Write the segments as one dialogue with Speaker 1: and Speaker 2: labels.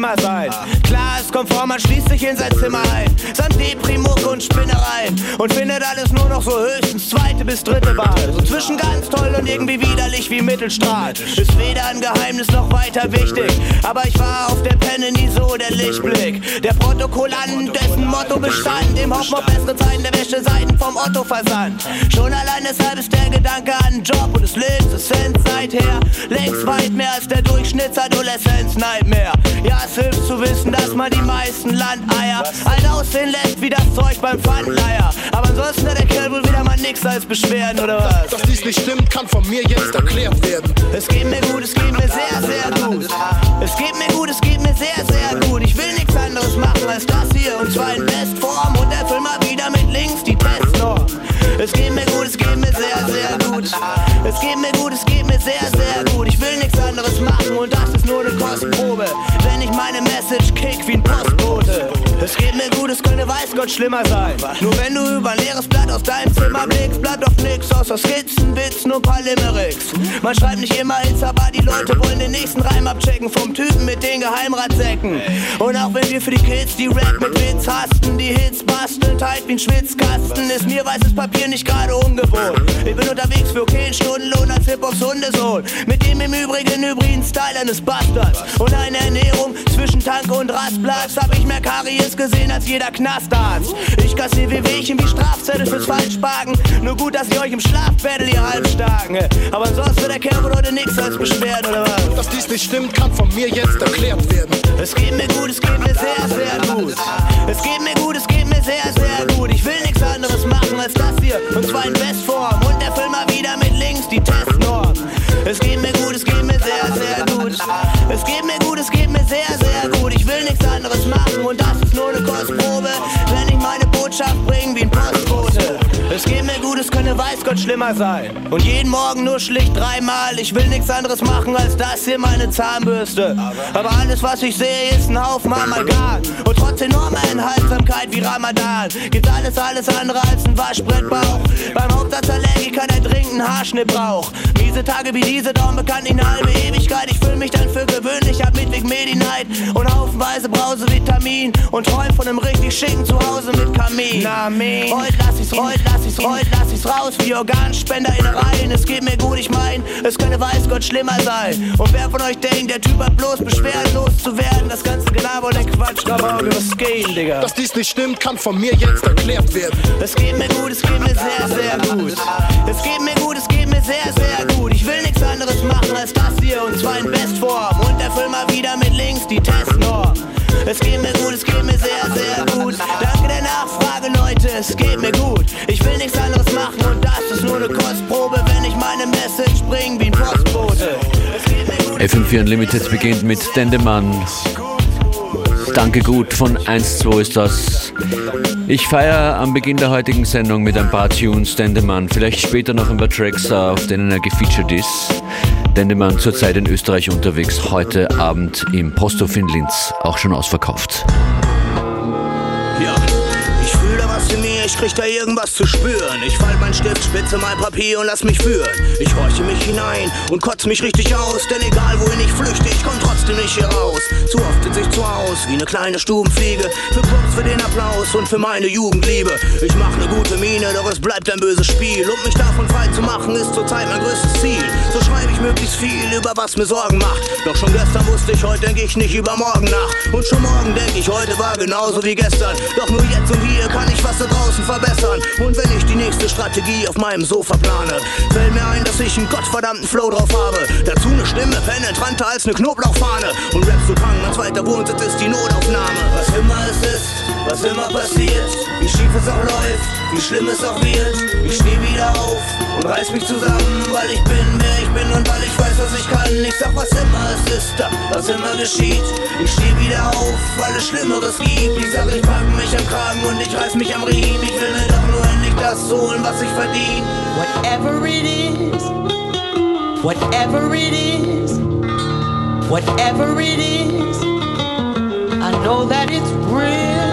Speaker 1: schlimmer sein. Klar, kommt vor, man schließt sich in sein Zimmer ein, samt Deprimuck und Spinnereien und findet alles nur noch so höchstens zweite bis dritte Wahl. So zwischen ganz toll und irgendwie widerlich wie Mittelstrahl. Ist weder ein Geheimnis noch weiter wichtig, aber ich war auf der Penne nie so der Lichtblick. Der Protokollant, dessen Motto bestand, im Hoffen auf bessere Zeiten der Wäsche Seiten vom Otto versandt. Schon allein deshalb ist der Gedanke an Job und des Lebens Essenz seither längst weit mehr als der Durchschnittsadoleszenz-Nightmare. Ja, es hilft zu wissen, dass man die meisten Landeier alt aussehen lässt wie das Zeug beim Pfandleier. Aber ansonsten hat der Kerl wohl wieder mal nix als Beschwerden, oder was?
Speaker 2: Dass dies nicht stimmt, kann von mir jetzt erklärt werden.
Speaker 1: Es geht mir gut, es geht mir sehr, sehr gut. Es geht mir gut, es geht mir sehr, sehr gut. Ich will nichts anderes machen als das hier und zwar in Bestform und erfüll mal wieder mit links die Testnorm. Es geht mir gut, es geht mir sehr, sehr gut. Es geht mir gut, es geht mir sehr, sehr gut. Ich will nichts anderes machen und das ist nur eine Kostprobe. Wenn ich meine Message kick wie ein Postbote. Es geht mir gut, es könnte weiß Gott schlimmer sein. Nur wenn du über ein leeres Blatt aus deinem Zimmer blickst, bleibt doch nix außer Skizzen, Witzen und paar Limericks. Man schreibt nicht immer Hits, aber die Leute wollen den nächsten Reim abchecken vom Typen mit den Geheimratsäcken. Und auch wenn wir für die Kids die Rap mit Witz hasten, die Hits basteln tight wie ein Schwitzkasten, ist mir weißes Papier nicht gerade ungewohnt. Ich bin unterwegs für okay Stundenlohn als Hip-Hops Hundesohn. Mit dem im Übrigen hybriden Style eines Bastards. Und eine Ernährung zwischen Tank und Rastplatz hab ich mehr Karies gesehen als jeder Knastarzt. Ich kassiere wie Wehchen wie Strafzettel fürs Falschparken. Nur gut, dass ihr euch im Schlaf bettelt, ihr Halbstarken. Aber sonst wird der Kerl wohl heute nix als Beschwerden, oder was?
Speaker 2: Dass dies nicht stimmt, kann von mir jetzt erklärt werden.
Speaker 1: Es geht mir gut, es geht mir sehr, sehr gut. Es geht mir gut, es geht mir sehr, sehr gut. Ich will nichts anderes machen als das hier. Und zwar in Bestform. Und erfüll mal wieder mit links die Testnorm. Es geht mir gut, es geht mir sehr, sehr gut. Es geht mir gut, es geht mir sehr, sehr gut. Eine Kostprobe. Wenn ich meine Botschaft bringe wie ein Postbote. Es geht könnte weiß Gott schlimmer sein. Und jeden Morgen nur schlicht dreimal. Ich will nichts anderes machen als das hier, meine Zahnbürste. Aber alles, was ich sehe, ist ein Haufen Amalgam. Und trotz enormer Enthaltsamkeit wie Ramadan gibt alles, alles andere als ein Waschbrettbauch. Beim Hauptsatzallergiker, der dringend einen Haarschnitt braucht. Miese Tage wie diese dauern bekanntlich eine halbe Ewigkeit. Ich fühle mich dann für gewöhnlich ab mit Weg Medi-Night und haufenweise Brausevitamin und träum von einem richtig schicken Zuhause mit Kamin. Amen. Heute lass ich's, heute lass ich's, heute lass ich's raus wie Organspender in Reihen. Es geht mir gut, ich mein, es könnte weiß Gott schlimmer sein. Und wer von euch denkt, der Typ hat bloß beschwerdenlos zu werden, das ganze Gelaber und der Quatsch, da war was gehen, Digga.
Speaker 2: Dass dies nicht stimmt, kann von mir jetzt erklärt werden.
Speaker 1: Es geht mir gut, es geht mir sehr, sehr gut. Es geht mir gut, es geht mir sehr, sehr gut. Ich will nichts anderes machen als das hier und zwar in Bestform. Und erfüll mal wieder mit links die Testnorm. Es geht mir gut, es geht mir sehr, sehr gut. Danke der Nachfrage, Leute, es geht mir gut. Message bring wie ein Postbote. Es geht mir gut.
Speaker 3: FM4 Unlimited beginnt mit Dendemann. Danke gut von 1-2 ist das. Ich feiere am Beginn der heutigen Sendung mit ein paar Tunes Dendemann, vielleicht später noch ein paar Tracks, auf denen er gefeatured ist. Dendemann zurzeit in Österreich unterwegs, heute Abend im Posthof in Linz, auch schon ausverkauft.
Speaker 1: Krieg da irgendwas zu spüren. Ich fall mein Stift, spitze mein Papier und lass mich führen. Ich horche mich hinein und kotz mich richtig aus, denn egal wohin ich flüchte, ich komm trotzdem nicht hier raus. Zu oft sitz ich zu Haus, wie eine kleine Stubenfliege. Für Clubs, für den Applaus und für meine Jugendliebe. Ich mach ne gute Miene, doch es bleibt ein böses Spiel. Um mich davon frei zu machen, ist zurzeit mein größtes Ziel. So schreibe ich möglichst viel über was mir Sorgen macht. Doch schon gestern wusste ich, heute denk ich nicht über morgen nach. Und schon morgen denk ich, heute war genauso wie gestern. Doch nur jetzt und hier kann ich was da draußen verbessern. Und wenn ich die nächste Strategie auf meinem Sofa plane, fällt mir ein, dass ich einen gottverdammten Flow drauf habe. Dazu eine Stimme penetranter als eine Knoblauchfahne. Und Rap so krank, mein zweiter Wohnsitz ist die Notaufnahme. Was immer es ist, was immer passiert, wie schief es auch läuft, wie schlimm es auch wird. Ich steh wieder auf und reiß mich zusammen, weil ich bin, wer ich bin und weil ich weiß, was ich kann. Ich sag, was immer es ist, was immer geschieht. Ich steh wieder auf, weil es Schlimmeres gibt. Ich sag, ich pack mich am Kragen und ich reiß mich am Riemen. Doch nur endlich das holen, was ich verdien.
Speaker 4: Whatever it is, whatever it is, whatever it is, I know that it's real.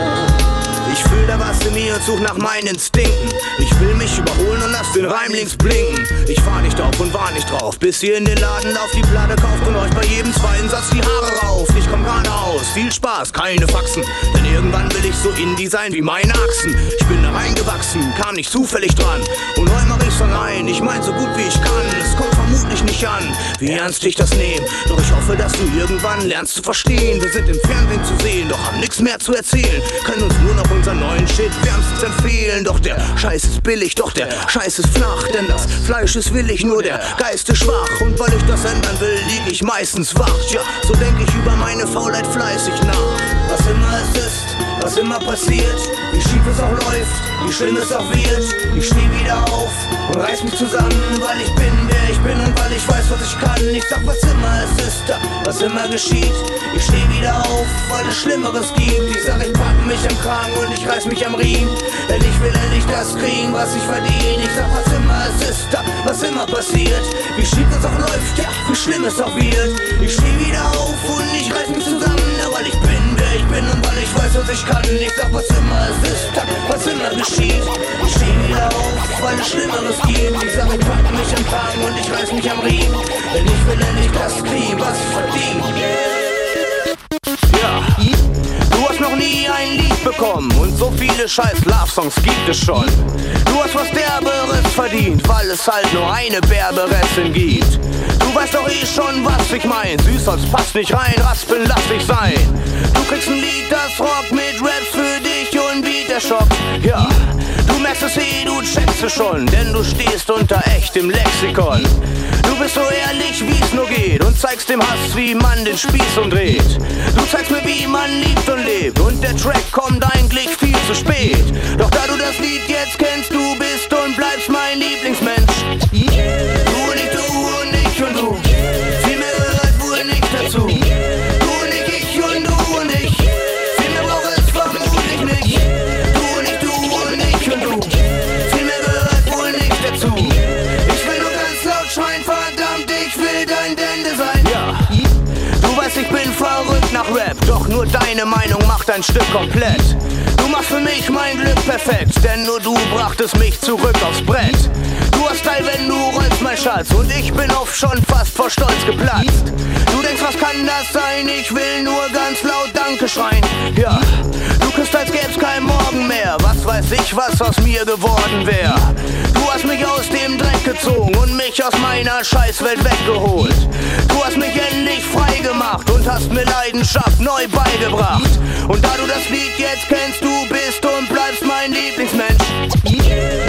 Speaker 5: Fühl da was in mir und such nach meinen Instinkten. Ich will mich überholen und lass den Reim links blinken. Ich fahr nicht auf und war nicht drauf, bis ihr in den Laden lauft, die Platte kauft und euch bei jedem zweiten Satz die Haare rauft. Ich komm geradeaus, viel Spaß, keine Faxen. Denn irgendwann will ich so indie sein wie meine Achsen. Ich bin da reingewachsen, kam nicht zufällig dran. Und heute mach ich's allein, ich mein so gut wie ich kann. Es kommt vermutlich nicht an, wie ernst ich das nehme. Doch ich hoffe, dass du irgendwann lernst zu verstehen. Wir sind im Fernsehen zu sehen, doch haben nichts mehr zu erzählen. Können uns nur noch unseren neuen Shit wärmstens empfehlen. Doch der Scheiß ist billig, doch der Scheiß ist flach. Denn das Fleisch ist willig, nur der Geist ist schwach. Und weil ich das ändern will, lieg ich meistens wach. Ja, so denk ich über meine Faulheit fleißig nach. Was immer es ist, was immer passiert, wie schief es auch läuft, wie schlimm es auch wird. Ich steh wieder auf und reiß mich zusammen, weil ich bin, wer ich bin und weil ich weiß, was ich kann. Ich sag, was immer es ist, was immer geschieht. Ich steh wieder auf, weil es Schlimmeres gibt. Ich sag, ich pack mich am Kragen und ich reiß mich am Riemen. Denn ich will endlich das kriegen, was ich verdiene. Ich sag, was immer es ist, was immer passiert. Wie schief es auch läuft, ja, wie schlimm es auch wird. Ich steh wieder auf und ich reiß mich zusammen, weil ich kann. Ich sag, was immer es ist, was immer geschieht. Ich steh wieder auf, weil es Schlimmeres gibt. Ich sag, ich pack mich am Kragen und ich reiß mich am Riemen. Denn ich will endlich das kriegen, was ich verdiene. Ja. Hast noch nie ein Lied bekommen und so viele scheiß Love-Songs gibt es schon. Du hast was Derberes verdient, weil es halt nur eine Berberessin gibt. Du weißt doch eh schon, was ich mein. Süß, sonst passt nicht rein, raspeln lass dich sein. Du kriegst ein Lied, das Rock mit Raps für dich und Beat der Schock. Ja, du merkst es eh, du checkst es schon, denn du stehst unter echtem Lexikon. Du bist so ehrlich, wie's nur geht und zeigst dem Hass, wie man den Spieß umdreht. Du zeigst mir, wie man liebt und lebt und der Track kommt eigentlich viel zu spät. Doch da du das Lied jetzt kennst, du bist und bleibst mein Lieblingsmensch. Nur deine Meinung macht ein Stück komplett. Du machst für mich mein Glück perfekt, denn nur du brachtest mich zurück aufs Brett. Du hast Teil, wenn du rollst, mein Schatz, und ich bin oft schon fast vor Stolz geplatzt. Du denkst, was kann das sein? Ich will nur ganz laut Danke schreien. Ja, du küsst, als gäb's kein Morgen mehr. Was weiß ich, was aus mir geworden wär. Du hast mich aus dem Dreck gezogen und mich aus meiner Scheißwelt weggeholt. Du hast mich endlich frei gemacht und hast mir Leidenschaft neu beigebracht. Und da du das Lied jetzt kennst, du bist und bleibst mein Lieblingsmensch. Du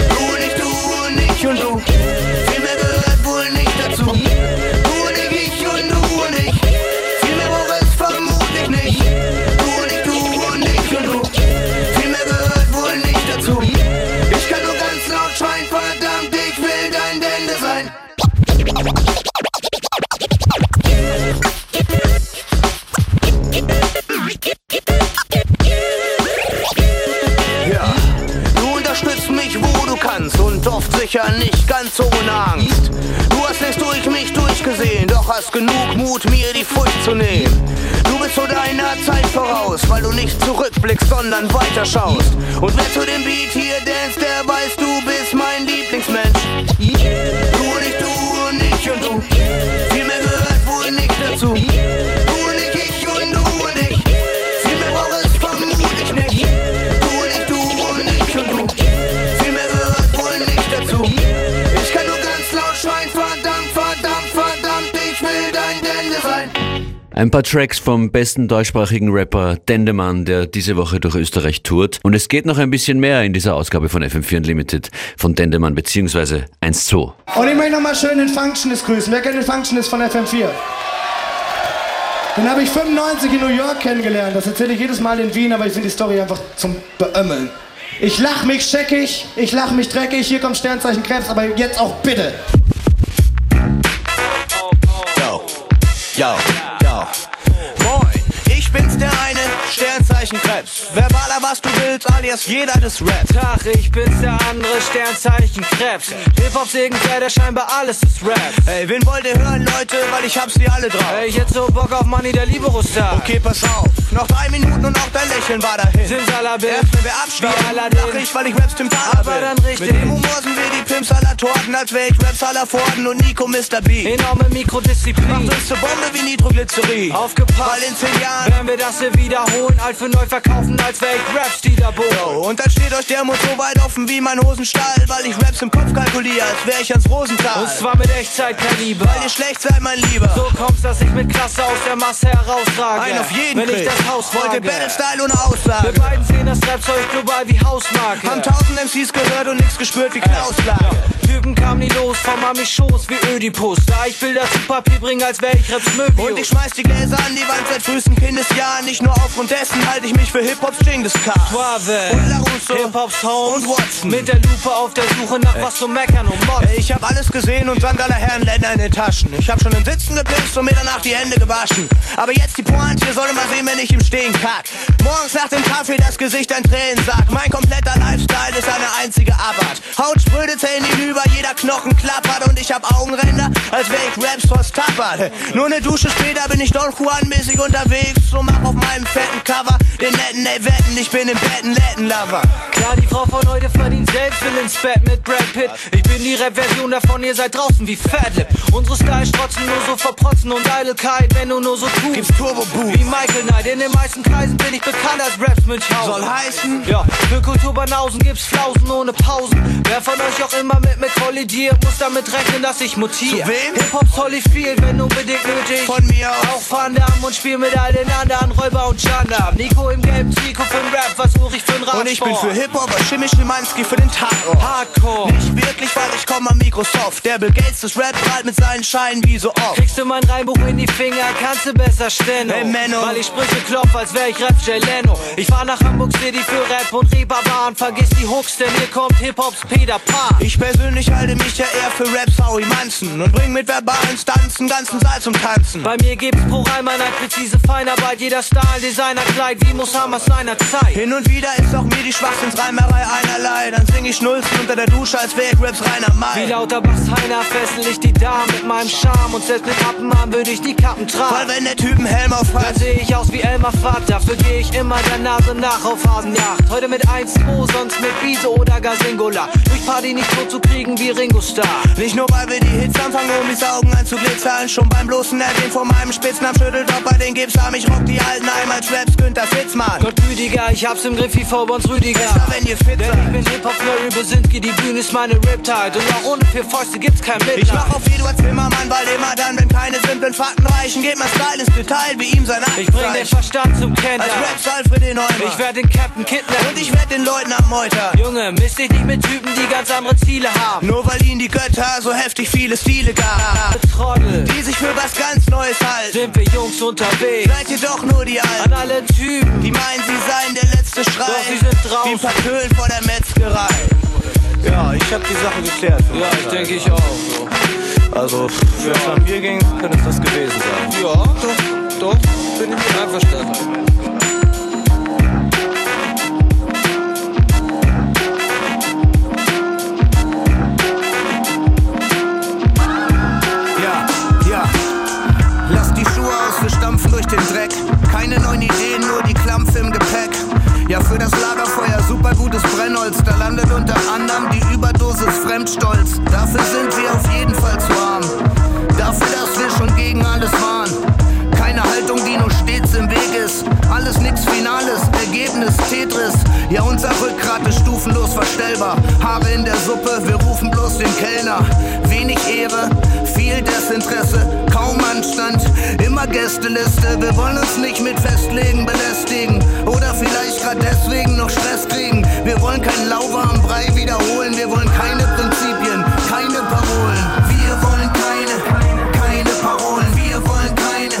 Speaker 5: hast genug Mut, mir die Furcht zu nehmen. Du bist so deiner Zeit voraus, weil du nicht zurückblickst, sondern weiterschaust. Und wer zu dem Beat hier dance, der weiß, du bist mein Lieblingsmensch. Du und ich, du und ich und du.
Speaker 3: Ein paar Tracks vom besten deutschsprachigen Rapper Dendemann, der diese Woche durch Österreich tourt. Und es geht noch ein bisschen mehr in dieser Ausgabe von FM4 Unlimited von Dendemann bzw. 1-2.
Speaker 6: Und ich möchte nochmal schön den Functionist grüßen. Wer kennt den Functionist von FM4? Den habe ich 95 in New York kennengelernt. Das erzähle ich jedes Mal in Wien, aber ich finde die Story einfach zum Beömmeln. Ich lach mich scheckig, ich lach mich dreckig, hier kommt Sternzeichen Krebs, aber jetzt auch bitte.
Speaker 5: Yo, yo, yo. Sternzeichen
Speaker 1: Krebs. Verbaler, was du willst, alias jeder des Raps.
Speaker 7: Tag, ich bin's der andere Sternzeichen Krebs. Hip-Hop irgendwer, der scheinbar alles ist Rap.
Speaker 1: Ey, wen wollt ihr hören, Leute? Weil ich hab's die alle drauf.
Speaker 7: Ey, hätte so Bock auf Money, der Libero-Star.
Speaker 1: Okay, pass auf. Noch drei Minuten und auch dein Lächeln war dahin.
Speaker 7: Simsalabim.
Speaker 1: Erst wenn wir
Speaker 7: Aladdin.
Speaker 1: lach ich, weil ich Raps Tim Thaler
Speaker 7: Aber
Speaker 1: bin.
Speaker 7: dann richtig.
Speaker 1: Mit dem Humor sind wir die Pimps aller Torten, als wär ich Raps aller Forden und Nico Mr. B.
Speaker 7: Enorme Mikrodisziplin.
Speaker 1: Macht uns zur Bombe wie Nitroglycerin.
Speaker 7: Aufgepasst,
Speaker 1: Weil in zehn Jahren
Speaker 7: werden wir das hier wiederholen. Alt für neu verkaufen, als ich Raps, die da
Speaker 1: und dann steht euch der Mund so weit offen wie mein Hosenstall, weil ich Raps im Kopf kalkuliere, als wär ich ans Rosenthal.
Speaker 7: Und zwar mit Echtzeitkaliber.
Speaker 1: weil ihr schlecht seid, mein Lieber.
Speaker 7: So kommt's, dass ich mit Klasse aus der Masse herausrage.
Speaker 1: Ein auf jeden
Speaker 7: Wenn ich
Speaker 1: krieg.
Speaker 7: das Haus
Speaker 1: Wollt ihr
Speaker 7: frage.
Speaker 1: Battle Style ohne Aussage?
Speaker 7: Wir beiden sehen das Rapzeug global wie Hausmarke.
Speaker 1: Haben tausend MCs gehört und nix gespürt wie Klaus Lage.
Speaker 7: Typen kamen nie los, vom Mami Schoß wie Ödipus. Da ich Bilder zu Papier bringe, als wär ich Raps Möbius.
Speaker 1: Und ich schmeiß die Gläser an die Wand seit frühesten Kindesjahren. Nicht nur aufgrund dessen halte ich mich für Hip-Hops Genghis Khan.
Speaker 7: Suave.
Speaker 1: Und LaRusso.
Speaker 7: Hip-Hops Home.
Speaker 1: Und Watson.
Speaker 7: Mit der Lupe auf der Suche nach was zum Meckern und Mods.
Speaker 1: Ey, Ich hab alles gesehen und St. aller Herren Länder in den Taschen. Ich hab schon im Sitzen gepisst und mir danach die Hände gewaschen. Aber jetzt die Pointe, ihr sollt mal sehen, wenn ich im Stehen kack. Morgens nach dem Kaffee das Gesicht ein Tränensack. Mein kompletter Lifestyle ist eine einzige Abart. Haut spröde Zellen hinüber, jeder Knochen klappert und ich hab Augenränder, als wär ich Raps vors Tappert. Nur eine Dusche später bin ich Don Juan mäßig unterwegs und mach auf meinem fetten Cover den netten, ey, wetten, ich bin im Bett ein Lettenlover.
Speaker 7: Klar, die Frau von heute verdient selbst will ins Bett mit Brad Pitt. Ich bin die Rap-Version davon, ihr seid draußen wie Fatlip. Unsere Style strotzen nur so verprotzen und Eitelkeit, wenn du nur so tust.
Speaker 1: Gibt's Turbo Boost.
Speaker 7: Wie Michael Knight, in den meisten Kreisen bin ich bekannt als Raps Münchhausen.
Speaker 1: Soll heißen,
Speaker 7: Ja, für Kulturbanausen gibt's Flausen ohne Pausen. Wer von euch auch immer mit mir kollidiert, muss damit rechnen, dass ich mutiere.
Speaker 1: Zu wem?
Speaker 7: Hip-Hop viel, wenn unbedingt nötig.
Speaker 1: Von mir aus.
Speaker 7: Auch Van Damme und spiel mit all den anderen Räuber und Gendarm. Nico im gelben Trikot für den Rap, was Ulrich für den Radsport.
Speaker 1: Und ich bin für Hip-Hop, was Schimmy Schimanski für den Tatort.
Speaker 7: Hardcore.
Speaker 1: Nicht wirklich, weil ich komme am Microsoft. Der Bill Gates des Rap prallt mit seinen Scheinen wie so oft.
Speaker 7: Kriegst du mein Reimbuch in die Finger, kannst du besser stellen.
Speaker 1: Hey, Menno.
Speaker 7: Weil ich Sprüche klopf, als wär ich Rap Jay Leno. Ich fahr nach Hamburg City für Rap und Reeperbahn. Vergiss die Hooks, denn hier kommt Hip-Hops Peter Pan.
Speaker 1: Ich persönlich halte mich ja eher für Rap Howie Manson und bring mit verbalen einen ganzen Saal zum Tanzen.
Speaker 7: Bei mir gibt's pro Reimeinheit präzise Feinarbeit. Jeder Style, Designer, Kleid, wie Musamas seiner Zeit.
Speaker 1: Hin und wieder ist auch mir die Schwachsinnsreimerei einerlei. Dann sing ich Nullsten unter der Dusche, als wär ich Raps reiner
Speaker 7: Wie
Speaker 1: Mai.
Speaker 7: lauter Bass Heiner fessel ich die Damen mit meinem Charme. Und selbst mit Appenarm würde ich die Kappen
Speaker 1: Weil
Speaker 7: tragen.
Speaker 1: wenn der Typ einen Helm auf
Speaker 7: Dann seh ich aus wie Elmar Vater, dafür geh ich immer der Nase nach auf Hasenjagd. Heute mit 1-2, sonst mit Biese oder gar Singular. Durch Party nicht so zu kriegen wie Ringo Starr.
Speaker 1: nicht nur weil wir die Hits anfangen, um die Augen anzuglitzern. Schon beim bloßen Erwähnen von meinem Spitznamen schüttelt auch bei den Gipsarm. Ich rock die alten Heim als Raps Günther Fitzmann.
Speaker 7: Gott gütiger, ich hab's im Griff wie Vorbons Rüdiger.
Speaker 1: Besser, wenn ihr fit
Speaker 7: Denn ich
Speaker 1: seid.
Speaker 7: bin Hip-Hop Larry Bosinski, die Bühne ist meine Riptide. Und auch ohne vier Fäuste gibt's kein Mitleid.
Speaker 1: Ich mach auf Eduard Zimmermann, weil immer dann, wenn keine simplen Fakten reichen, geht mein Style ins Detail, wie ihm sein
Speaker 7: Ich bring den Verstand zum Kenter.
Speaker 1: Als Raps Alfred den Neumann.
Speaker 7: Ich werd den Captain kidnappen.
Speaker 1: Und ich werd den Leuten am Meuter.
Speaker 7: Junge, misst dich nicht mit Typen, die ganz andere Ziele haben.
Speaker 1: Nur weil ihnen die Götter so heftig viele Stile gab.
Speaker 7: Trottel,
Speaker 1: Die sich für was ganz Neues halten.
Speaker 7: sind wir Jungs unterwegs.
Speaker 1: Seid ihr doch nur die
Speaker 7: An
Speaker 1: Alten.
Speaker 7: alle Typen,
Speaker 1: Die meinen, sie seien der letzte Schrei.
Speaker 7: Doch, sie sind draußen.
Speaker 1: Wie ein paar Köhlen vor der Metzgerei. Ja, ich hab die Sache geklärt.
Speaker 7: Ja, ich denke ich auch.
Speaker 1: Also, wenn es an mir ging, könnte es das gewesen sein.
Speaker 7: Ja, doch, doch, bin ich mit einverstanden.
Speaker 1: Für das Lagerfeuer super gutes Brennholz. Da landet unter anderem die Überdosis Fremdstolz. Dafür sind wir auf jeden Fall zu arm. Dafür, dass wir schon gegen alles waren. Keine Haltung, die nur stets im Weg ist. Alles nix Finales, Ergebnis Tetris. Ja, unser Rückgrat ist stufenlos verstellbar. Haare in der Suppe, wir rufen bloß den Kellner. Wenig Ehre, viel Desinteresse, kaum Anstand. Immer Gästeliste, wir wollen uns nicht mit Festlegen belästigen. Oder vielleicht grad deswegen noch Stress kriegen. Wir wollen kein lauwarmen Brei wiederholen. Wir wollen keine Prinzipien, keine Parolen. Wir wollen keine, keine Parolen. Wir wollen keine,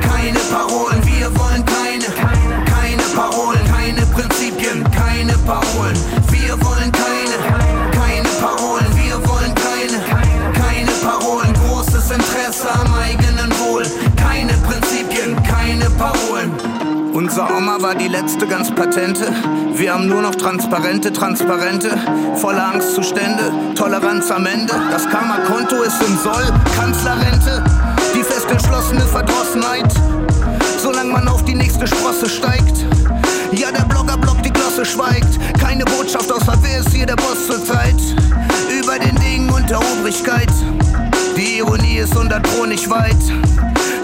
Speaker 1: keine Parolen. Wir wollen keine, keine Parolen. Keine Prinzipien, keine Parolen. War
Speaker 5: die letzte ganz patente. Wir haben nur noch transparente, transparente, voller Angstzustände, Toleranz am Ende. Das Karma-Konto ist im Soll, Kanzlerrente, die fest entschlossene Verdrossenheit. Solange man auf die nächste Sprosse steigt. Ja, der Blogger blockt die Glosse schweigt. Keine Botschaft außer wer ist hier der Boss zur Zeit. Über den Dingen und der Obrigkeit. Die Ironie ist unter Pro nicht weit.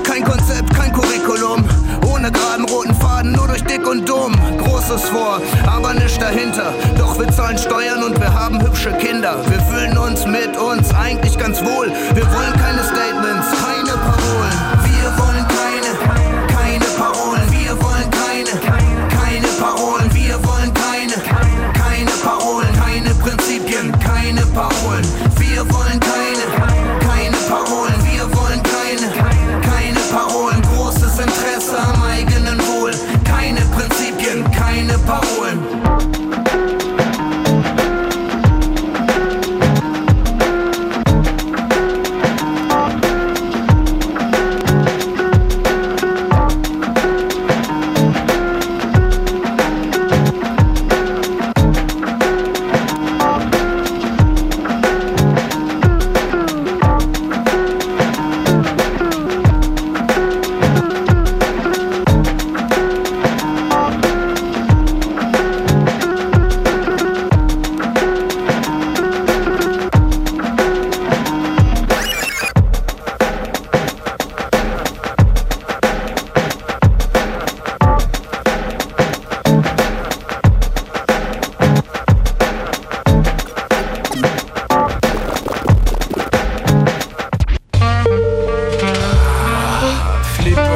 Speaker 5: Kein Konzept, kein Curriculum. Ohne geraden roten Faden, nur durch dick und dumm. Großes vor, aber nichts dahinter. Doch wir zahlen Steuern und wir haben hübsche Kinder. Wir fühlen uns mit uns eigentlich ganz wohl. Wir wollen keine Statements, keine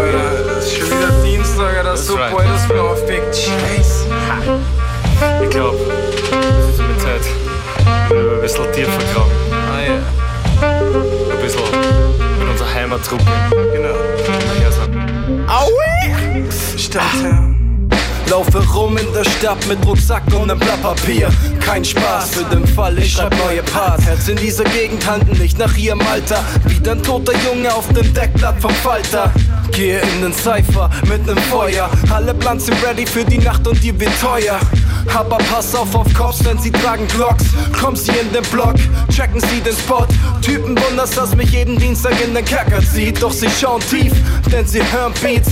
Speaker 8: Ja. Das ist schon wieder Dienstag, oder super,
Speaker 9: right.
Speaker 8: das bin auf Big Chase.
Speaker 9: Ich glaube, das ist mit Zeit. wenn wir ein bisschen tief vergraben.
Speaker 8: Ah ja,
Speaker 9: Ein bisschen mit unserer Heimattruppe.
Speaker 8: genau.
Speaker 9: Hier sind.
Speaker 8: Aui! Stadttown. Laufe rum in der Stadt mit Rucksack und nem Blatt Papier. Kein Spaß für den Fall, ich schreib neue Parts. Herz in dieser Gegend handeln nicht nach ihrem Alter. Wie ein toter Junge auf dem Deckblatt vom Falter. Gehe in den Cypher mit nem Feuer. Alle sind ready für die Nacht und die wird teuer. Aber pass auf auf Cops, denn sie tragen Glocks. Kommen sie in den Block, checken sie den Spot. Typen wunders, dass mich jeden Dienstag in den Kerker zieht. Doch sie schauen tief, denn sie hören Beats.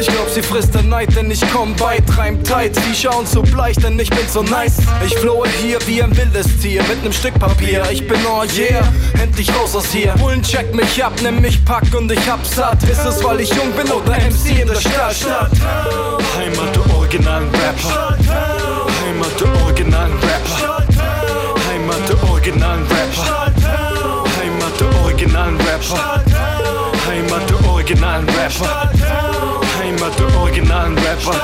Speaker 8: Ich glaub, sie frisst der Neid, denn ich komm weit, reim tight. Sie schauen so bleich, denn ich bin so nice. Ich flohe hier wie ein wildes Tier mit nem Stück Papier. Ich bin oh yeah, endlich raus aus hier. Bullen check mich ab, nimm mich pack und ich hab satt. Ist es, weil ich jung bin oder MC in der Stadt?
Speaker 9: Heimat der originalen Rapper. Heimat der originalen Rapper. Heimat der originalen Rapper. Heimat der originalen Rapper. Heimat der originalen Rapper. Heimat der originalen Rapper.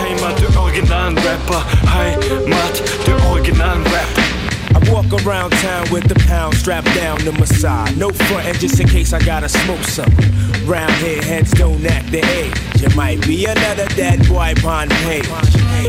Speaker 9: Heimat der originalen Rapper. Heimat der originalen Rapper.
Speaker 10: Walk around town with the pound strapped down to my side. No frontin' just in case I gotta smoke some. Round here, heads don't act the age. You might be another dead boy upon page.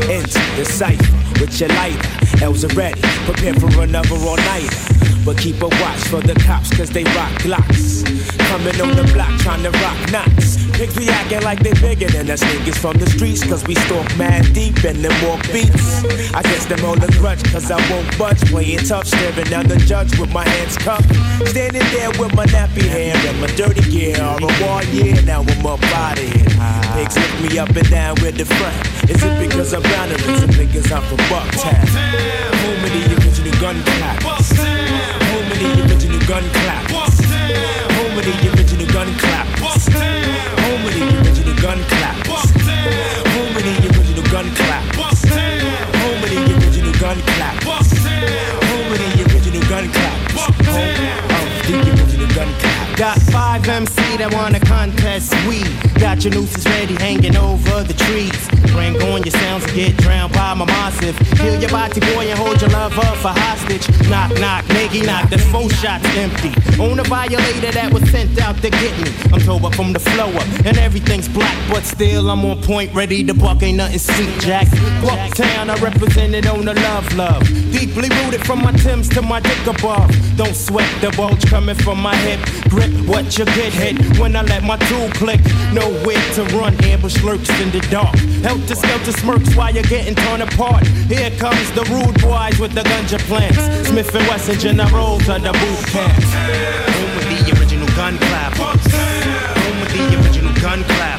Speaker 10: Into the cipher with your lighter. L's are ready, prepare for another all nighter. But keep a watch for the cops, cause they rock glocks. Coming on the block trying to rock knots. Pigs be acting like they bigger than us niggas from the streets, cause we stalk mad deep and them walk beats. I guess them all a grudge, cause I won't budge. Playing tough, staring down the judge with my hands cupped. Standing there with my nappy hair and my dirty gear. All a war year, now I'm up out of here. Pigs lift me up and down with the front. Is it because I'm brown or is it because I'm from Bucktown? Home of the original gun clappers. Home of the original gun clappers. Home of the original gun clappers. Home of the original gun clappers.
Speaker 11: MC that wanna contest. We got your nooses ready, hanging over the trees. Bring on your sounds and get drowned by my massive. Kill your body boy and hold your lover for hostage. Knock, knock, nigga, knock. The four shots empty. On a violator that was sent out to get me. I'm towed up from the flow up, and everything's black, but still I'm on point, ready to buck. Ain't nothing sweet, Jack. Bucktown, I represented on the love, love. Deeply rooted from my Timbs to my dick above. Don't sweat the bulge coming from my hip. Grip what you get hit
Speaker 12: when I let my tool click. Nowhere to run, ambush lurks in the dark. Help Helter skelter smirks while you're getting torn apart. Here comes the rude boys with the gunja plants. Smith and Wesson generals to the boot camps. Home with the original gun clappers. Home with the original gun clappers.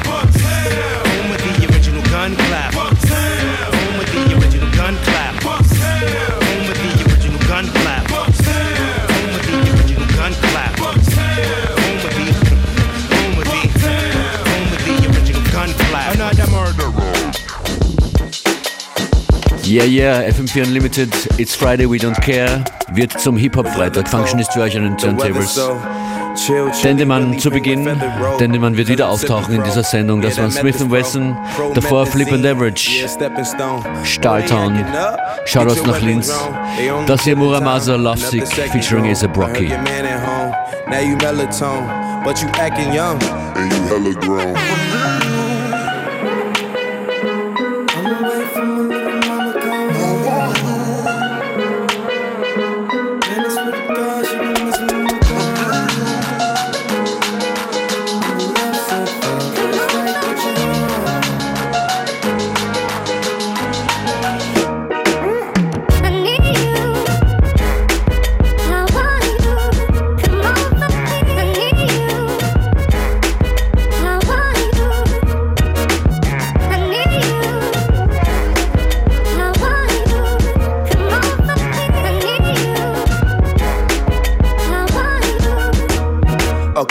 Speaker 3: Yeah, yeah, FM4 Unlimited, It's Friday, We Don't Care, wird zum Hip-Hop-Freitag. Functionist für euch an den Turntables. Dendemann zu Beginn. Dendemann wird wieder auftauchen in dieser Sendung. Das waren Smith Wesson, davor Flip and Average, Stahltown, Shoutouts nach Linz. Das hier Muramasa Lovesick featuring A$AP Rocky.
Speaker 13: Now you melatonin, but you acting young. And you hella grown.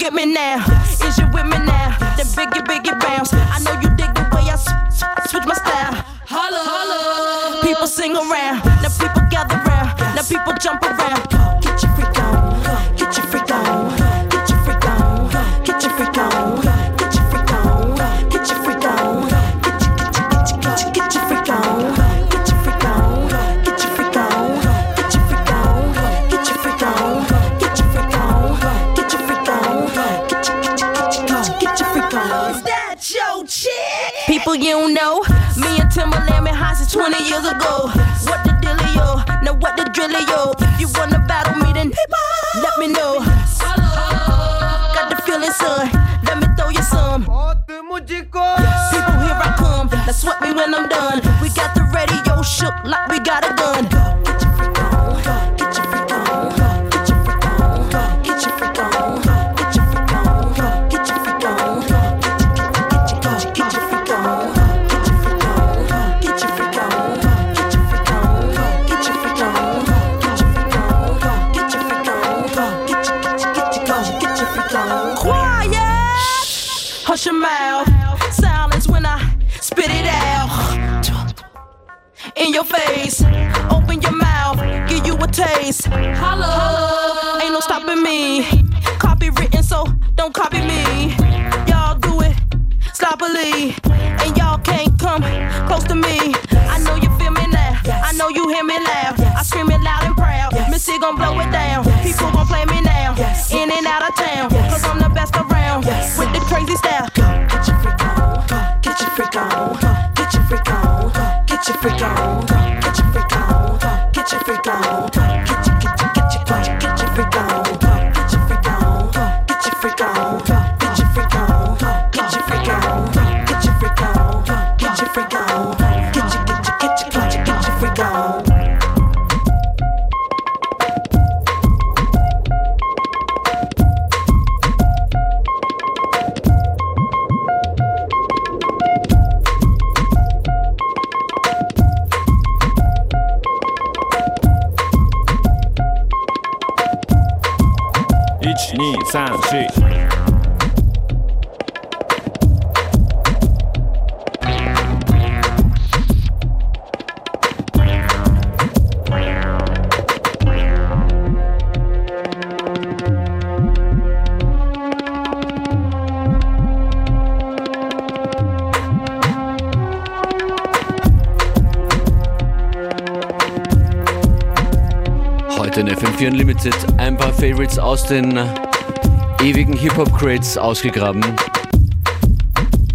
Speaker 14: Get me now. Is you with me now? The biggie, biggie bounce. I know you dig the way I switch my style. Holla, holla. People sing around, now people gather round, now people jump around. People you don't know, me and Timberland been high since 20 years ago. What the dealio? Now what the drillio? If you wanna battle me, then let me know. Got the feeling, son. Let me throw you some. People, here I come. Now sweat me when I'm done. We got the radio shook like we got a gun. Gon' blow it down. People gon' play me now. In and out of town. Cause I'm the best around. With the crazy style.
Speaker 3: Favorites aus den ewigen Hip-Hop-Crates ausgegraben.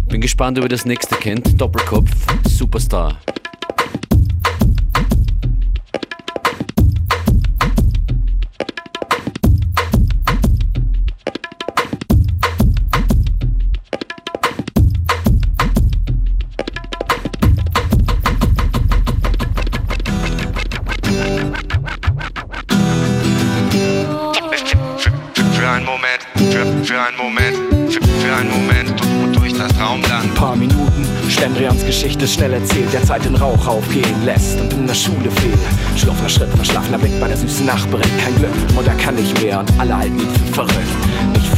Speaker 3: Bin gespannt, ob ihr das nächste kennt. Doppelkopf, Superstar.
Speaker 15: Schlendrians Geschichte schnell erzählt, der Zeit den Rauch aufgehen lässt und in der Schule fehlt. Schlafender Schritt, verschlafener Blick bei der süßen Nachbarin, kein Glück, Mutter kann nicht mehr und alle halten ihn für verrückt.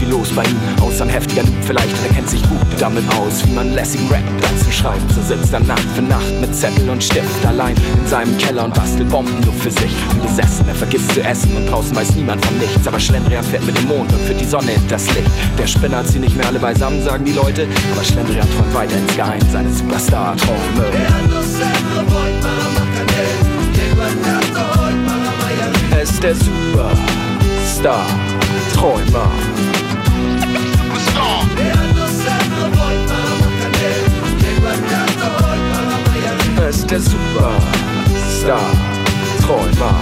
Speaker 15: Viel los bei ihm, außer ein heftiger Loop vielleicht, und er kennt sich gut damit aus, wie man lässigen Rap dazu schreibt. So sitzt er Nacht für Nacht mit Zettel und Stift allein in seinem Keller und bastelt Bomben nur für sich. Wie besessen, er vergisst zu essen und draußen weiß niemand von nichts, aber Schlendrian fährt mit dem Mond und führt die Sonne hinters Licht. Der Spinner sie nicht mehr alle beisammen, sagen die Leute, aber Schlendrian träumt weiter insgeheim seine Superstar-Träume. Er ist der Superstar-Träumer. Ist der Superstar-Träumer.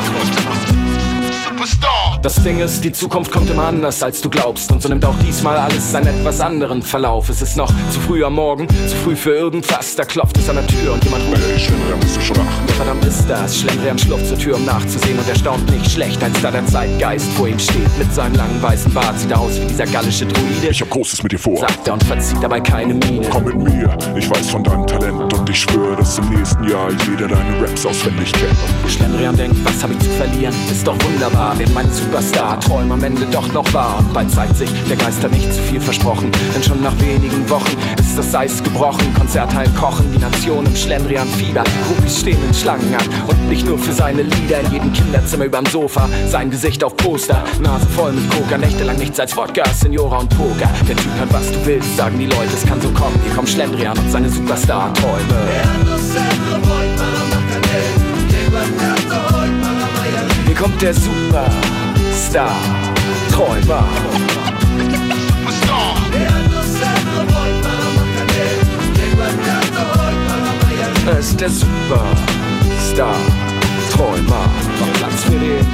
Speaker 15: Das Ding ist, die Zukunft kommt immer anders als du glaubst. Und so nimmt auch diesmal alles seinen etwas anderen Verlauf. Es ist noch zu früh am Morgen, zu früh für irgendwas. Da klopft es an der Tür und jemand ruft. Hey, Schlendrian, bist du schon wach? Ja, verdammt ist das, Schlendrian schlurft zur Tür, um nachzusehen. Und er staunt nicht schlecht, als da der Zeitgeist vor ihm steht. Mit seinem langen weißen Bart sieht er aus wie dieser gallische Druide.
Speaker 16: Ich hab Großes mit dir vor.
Speaker 15: Sagt er und verzieht dabei keine Miene.
Speaker 16: Komm mit mir, ich weiß von deinem Talent und ich schwöre, dass im nächsten Jahr jeder deine Raps auswendig kennt.
Speaker 15: Schlendrian denkt, was hab ich zu verlieren? Ist doch wunderbar, wird mein Superstar, Träum am Ende doch noch wahr. Und bald zeigt sich, der Geist hat nicht zu viel versprochen. Denn schon nach wenigen Wochen ist das Eis gebrochen. Konzerthallen kochen, die Nation im Schlendrian Fieber. Groupies stehen in Schlangen an und nicht nur für seine Lieder. In jedem Kinderzimmer überm Sofa, sein Gesicht auf Poster. Nase voll mit Coca, nächtelang nichts als Wodka, Senora und Poker. Der Typ hat was du willst, sagen die Leute, es kann so kommen. Hier kommt Schlendrian und seine Superstar-Träume. Hier kommt der Superstar-Träumer. Er ist der Superstar-Träumer. Mach Platz für den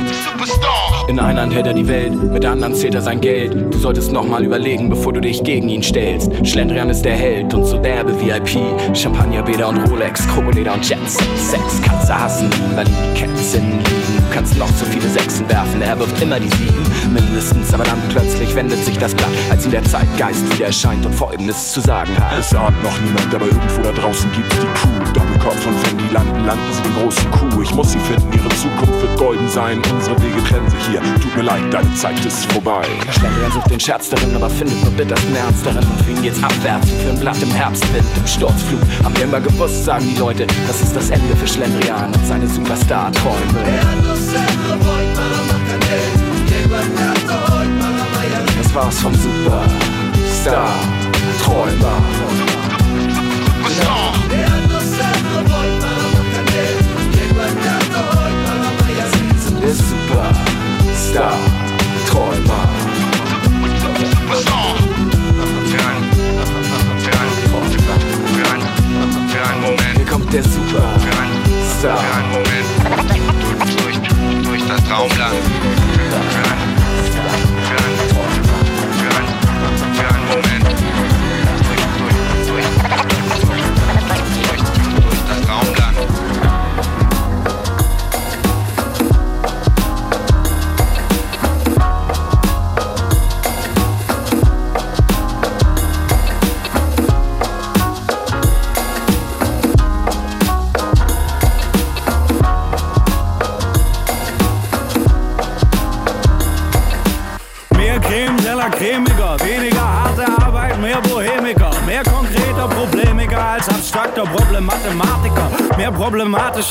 Speaker 15: In einer Hand hält er die Welt, mit der anderen zählt er sein Geld. Du solltest nochmal überlegen, bevor du dich gegen ihn stellst. Schlendrian ist der Held und so derbe VIP. Champagnerbäder und Rolex, Krokodileder und Jets. Sex kannst du hassen, weil die Kätzchen liegen. Du kannst noch so viele Sechsen werfen, er wirft immer die Sieben. Mindestens, aber dann plötzlich wendet sich das Blatt, als ihm der Zeitgeist wieder erscheint und Folgendes zu sagen hat.
Speaker 16: Es ahnt noch niemand, aber irgendwo da draußen gibt's die Crew. Doppelkopf und wenn die landen, landen sie den großen Kuh. Ich muss sie finden, ihre Zukunft wird golden sein. Unsere Wege trennen sich hier. Tut mir leid, deine Zeit ist vorbei.
Speaker 15: Schlendrian sucht den Scherz darin, aber findet nur bittersten Ernst darin. Und für ihn geht's abwärts für ein Blatt im Herbstwind, im Sturzflug. Haben wir immer gewusst, sagen die Leute, das ist das Ende für Schlendrian und seine Superstar-Träume. Das war's vom Superstar-Träumer. Der Superstar-Träumer.
Speaker 17: Für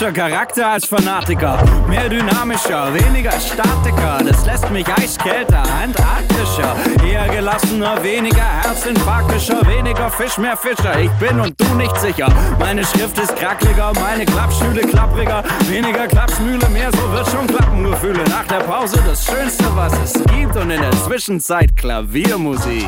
Speaker 18: problematischer Charakter als Fanatiker, mehr dynamischer, weniger Statiker, das lässt mich eiskälter, antarktischer, eher gelassener, weniger herzinfarktischer, weniger Fisch, mehr Fischer, ich bin und du nicht sicher, meine Schrift ist krackliger, meine Klappstühle klappriger, weniger Klapsmühle, mehr so wird schon klappen, Gefühle nach der Pause das Schönste, was es gibt. Und in der Zwischenzeit Klaviermusik.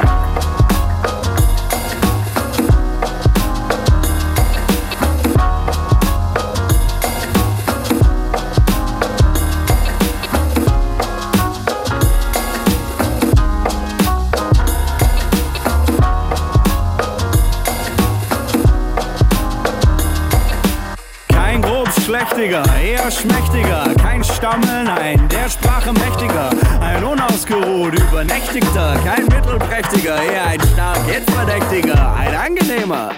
Speaker 18: Grobschlächtiger, eher schmächtiger, kein Stammel, nein, der Sprache mächtiger, ein unausgeruht, übernächtigter, kein mittelprächtiger, eher ein stark hitverdächtiger, ein angenehmer.